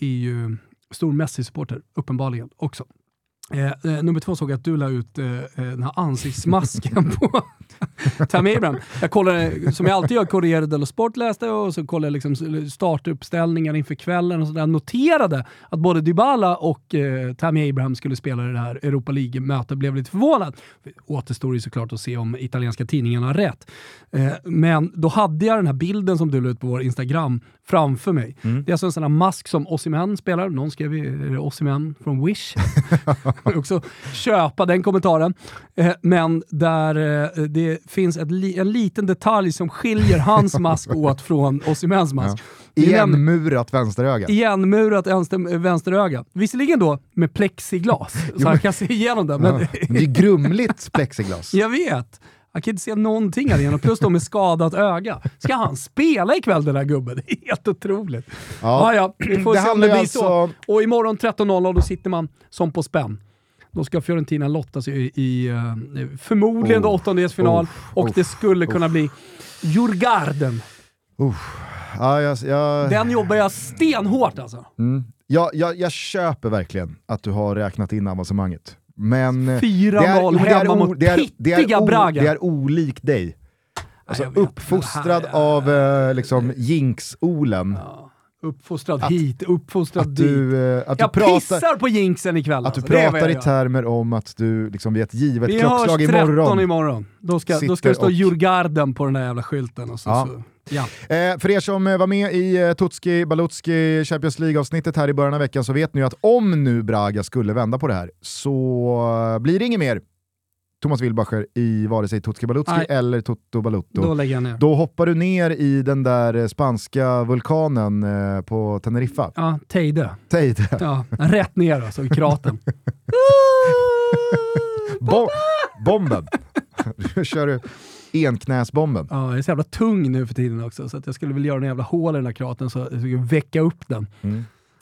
S1: är ju stor Messi-supporter, uppenbarligen också. Eh, eh, nummer två såg jag att du la ut eh, eh den här ansiktsmasken på Tammy Abraham. Jag kollade, som jag alltid gör, Corriere dello Sport läste jag och så kollade jag liksom startuppställningar inför kvällen och sådär. Noterade att både Dybala och eh, Tammy Abraham skulle spela i det här Europa League-mötet. Blev lite förvånad. Återstår ju såklart att se om italienska tidningarna har rätt. Eh, men då hade jag den här bilden som du la ut på vår Instagram framför mig. Det är alltså en sån här mask som Osimhen spelar. Någon skrev ju, Osimhen från Wish? också köpa den kommentaren. Eh, men där eh, det finns li en liten detalj som skiljer hans mask åt från Osimhens mask. Nämligen-
S2: Igenmurat vänsteröga.
S1: Igenmurat vänster, vänsteröga. Visserligen då med plexiglas, så han kan se igenom det. Men
S2: Ja. Det är grumligt plexiglas.
S1: jag vet. Han kan inte se någonting här igenom, plus då med skadat öga. Ska han spela ikväll den här gubben? Det är helt otroligt. Ja, ja, vi får
S2: Det
S1: se om det blir så.
S2: alltså-
S1: Och imorgon 13.00 då sitter man som på spänn. Då ska Fiorentina lottas i, i eh, förmodligen
S2: Oh,
S1: åttondelsfinal
S2: oh,
S1: och
S2: oh,
S1: det skulle kunna bli Djurgarden.
S2: Ja, jag, jag,
S1: Den jobbar jag stenhårt alltså.
S2: mm. jag, jag, jag köper verkligen att du har räknat in avancemanget. Men eh,
S1: 4-0
S2: det är- jo, men det är
S1: hemma mot
S2: det är-
S1: pittiga
S2: o-
S1: Braga.
S2: Det är olikt dig. Alltså,
S1: vet.
S2: uppfostrad
S1: här är-
S2: av eh, liksom, jinx-Olen.
S1: Uppfostrad
S2: Att-
S1: hit, uppfostrad
S2: Att
S1: dit.
S2: du, eh, du
S1: jag
S2: pratar,
S1: pissar på jinxen ikväll.
S2: att du
S1: alltså.
S2: Pratar i termer om att du liksom, vid ett givet
S1: Vi
S2: klockslag
S1: hörs 13
S2: imorgon.
S1: imorgon. Då ska, då ska det stå
S2: och-
S1: Djurgarden på den där jävla skylten. Och så,
S2: Ja.
S1: så, ja.
S2: Eh, för er som eh, var med i eh, Tutski Balutski Champions League-avsnittet här i början av veckan så vet ni att om nu Braga skulle vända på det här så eh, blir det inget mer Thomas Wilbacher i vare sig Tutski Balutski
S1: Nej.
S2: eller Toto Balutto.
S1: Då lägger jag ner.
S2: Då hoppar du ner i den där spanska vulkanen eh, på Teneriffa.
S1: Ja, Teide.
S2: Teide.
S1: Ja, rätt ner alltså i kratern.
S2: Bon, bomben. Kör du enknäsbomben.
S1: Ja, jag är så jävla tung nu för tiden också, så jag skulle vilja göra en jävla hål i den här kraten så att jag väcka upp den.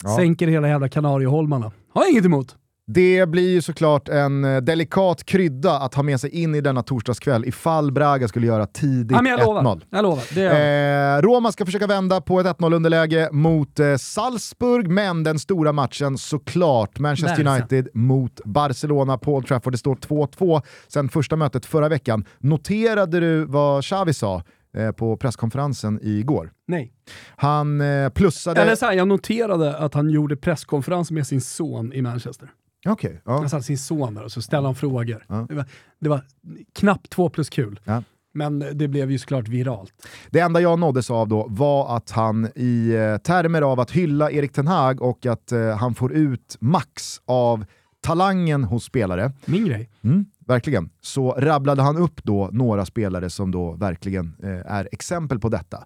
S2: Ja.
S1: Sänker hela jävla Kanarieholmarna. Har jag inget emot.
S2: Det blir ju såklart en eh, delikat krydda att ha med sig in i denna torsdagskväll ifall Braga skulle göra tidigt
S1: Ja, men jag
S2: 1-0.
S1: lovar. Jag lovar. Är
S2: Eh, Roma ska försöka vända på ett 1-0 underläge mot eh, Salzburg, men den stora matchen såklart Manchester
S1: Barca.
S2: United mot Barcelona på Old Trafford. Det står 2-2 sen första mötet förra veckan. Noterade du vad Xavi sa eh, på presskonferensen igår?
S1: Nej.
S2: Han eh, plussade...
S1: Eller så här, jag noterade att han gjorde presskonferens med sin son i Manchester.
S2: Okej, ja.
S1: Han satte sin son där och så ställde han frågor.
S2: Ja.
S1: Det, var, det var knappt två plus kul.
S2: Ja.
S1: Men det blev ju såklart viralt.
S2: Det enda jag nåddes av då var att han i eh, termer av att hylla Erik Ten Hag och att eh, han får ut max av talangen hos spelare,
S1: Min grej.
S2: mm, verkligen, så rabblade han upp då några spelare som då verkligen eh, är exempel på detta.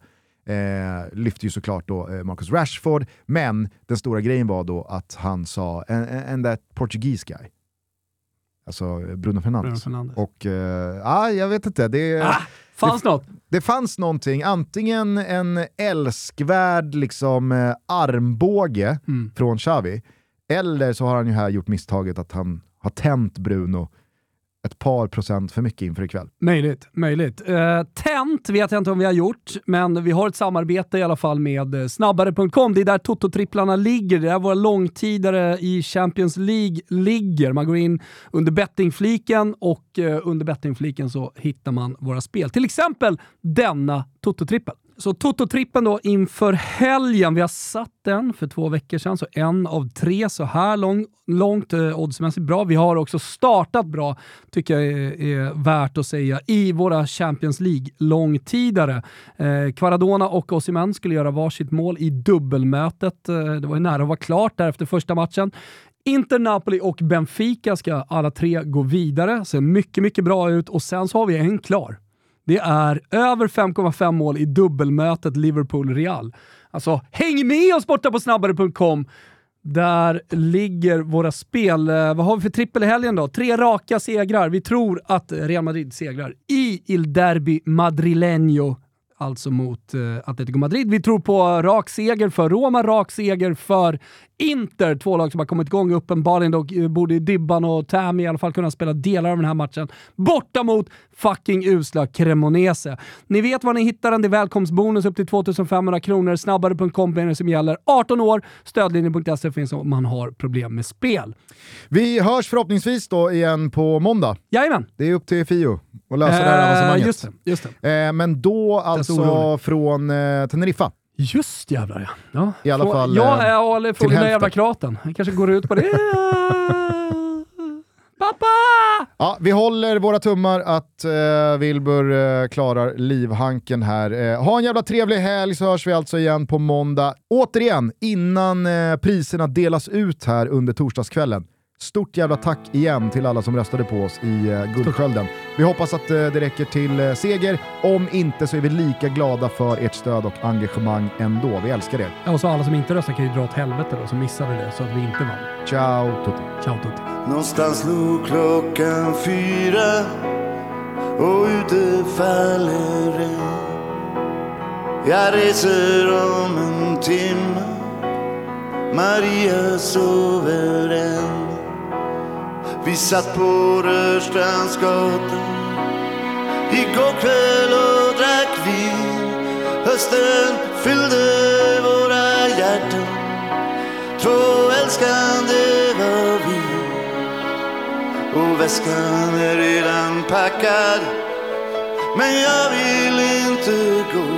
S2: Eh, lyfte ju såklart då eh, Marcus Rashford, men den stora grejen var då att han sa en that Portuguese guy. Alltså eh, Bruno Fernandes.
S1: Bruno Fernandes.
S2: Och eh, ah, jag vet inte, det...
S1: Ah, fanns något?
S2: Det fanns någonting, antingen en älskvärd liksom, eh, armbåge
S1: Mm.
S2: från Xavi, eller så har han ju här gjort misstaget att han har tänt Bruno ett par procent för mycket inför ikväll.
S1: Möjligt, möjligt. Uh, Tent vet jag inte om vi har gjort, men vi har ett samarbete i alla fall med eh, snabbare.com. Det är där Toto-tripplarna ligger. Det är där våra långtidare i Champions League ligger. Man går in under bettingfliken och eh, under bettingfliken så hittar man våra spel. Till exempel denna Toto-trippel. Så Toto-trippen då inför helgen. Vi har satt den för två veckor sedan, så en av tre så här lång, långt eh, oddsmässigt bra. Vi har också startat bra, tycker jag är, är värt att säga, i våra Champions League-långtidare. Eh, Kvaradona och Osimhen skulle göra varsitt mål i dubbelmötet. Eh, det var ju nära att vara klart där efter första matchen. Inter, Napoli och Benfica ska alla tre gå vidare. Ser mycket, mycket bra ut och sen så har vi en klar. Det är över 5,5 mål i dubbelmötet Liverpool-Real. Alltså, häng med oss borta på snabbare.com. Där ligger våra spel. Eh, vad har vi för trippel i helgen då? Tre raka segrar. Vi tror att Real Madrid segrar i Il Derby Madrileño. Alltså mot eh, Atletico Madrid. Vi tror på rak seger för Roma, rak seger för Inter. Två lag som har kommit igång uppenbarligen. Då eh, borde Dybban och Tam i alla fall kunna spela delar av den här matchen. Borta mot fucking usla Cremonese. Ni vet var ni hittar den. Det är välkomstbonus upp till 2500 kronor. Snabbare.com som gäller. 18 år. Stödlinjen.se finns om man har problem med spel.
S2: Vi hörs förhoppningsvis då igen på måndag.
S1: Jajamän!
S2: Det är upp till Fio att lösa det här
S1: Eh,
S2: avancemanget.
S1: just det, just det.
S2: Eh, men då alltså
S1: orolig.
S2: från eh, Teneriffa.
S1: Just jävlar ja. ja.
S2: I alla
S1: Frå-
S2: fall,
S1: Ja,
S2: eh,
S1: ja eller från
S2: till
S1: den där jävla kraten. Jag kanske går ut på det. Pappa!
S2: Ja, vi håller våra tummar att eh, Wilbur eh, klarar livhanken här. Eh, ha en jävla trevlig helg så hörs vi alltså igen på måndag. Återigen, innan eh, priserna delas ut här under torsdagskvällen. Stort jävla tack igen till alla som röstade på oss i eh, Guldskölden. Vi hoppas att eh, det räcker till eh, seger. Om inte så är vi lika glada för ert stöd och engagemang ändå. Vi älskar er.
S1: Ja, och så alla som inte röstar kan ju dra åt helvete då, som missade det, så att vi inte vann.
S2: Ciao tutti.
S1: Ciao tutti.
S9: Någonstans slog klockan fyra och ute faller regn. Jag reser om en timme, Maria sover än. Vi satt på Rörstrandsgatan igår kväll och drack vin. Hösten fyllde våra hjärtan, två älskande var vi. Och väskan är redan packad Men jag vill inte gå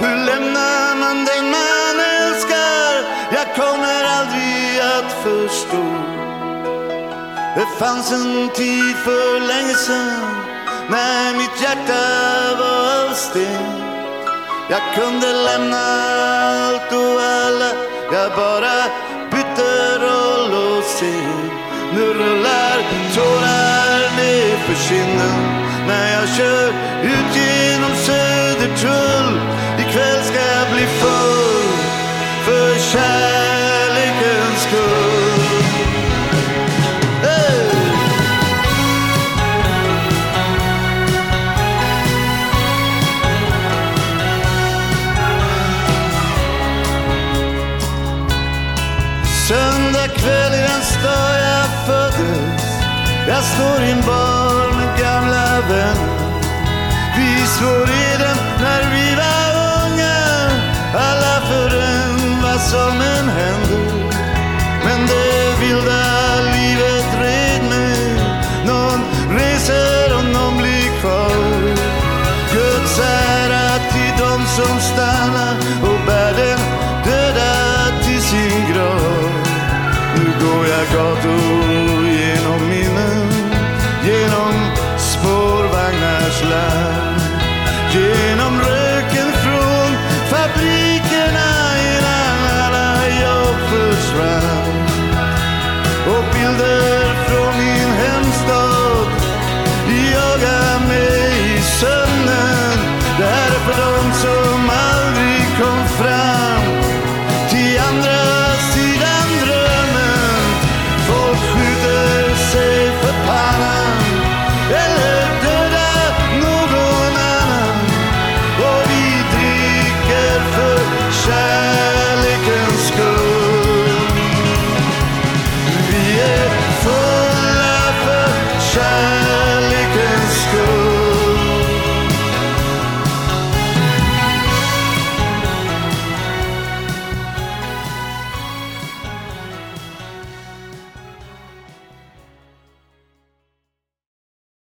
S9: Hur lämnar man den man älskar? Jag kommer aldrig att förstå det fanns en tid för länge sedan När mitt hjärta var av sten Jag kunde lämna allt och alla Jag bara bytte roll och scen. Nu rullar tårar ner för kinden När jag kör ut genom Södertull. Ikväll ska jag bli full För kärlek. Står i en bar med gamla vänner. Vi svor eden när vi var unga, alla för en vad som än händer. Men det vilda livet red med, någon reser och någon blir kvar. Guds ära till dem som stannar och bär den döda till sin grav. Nu går jag gator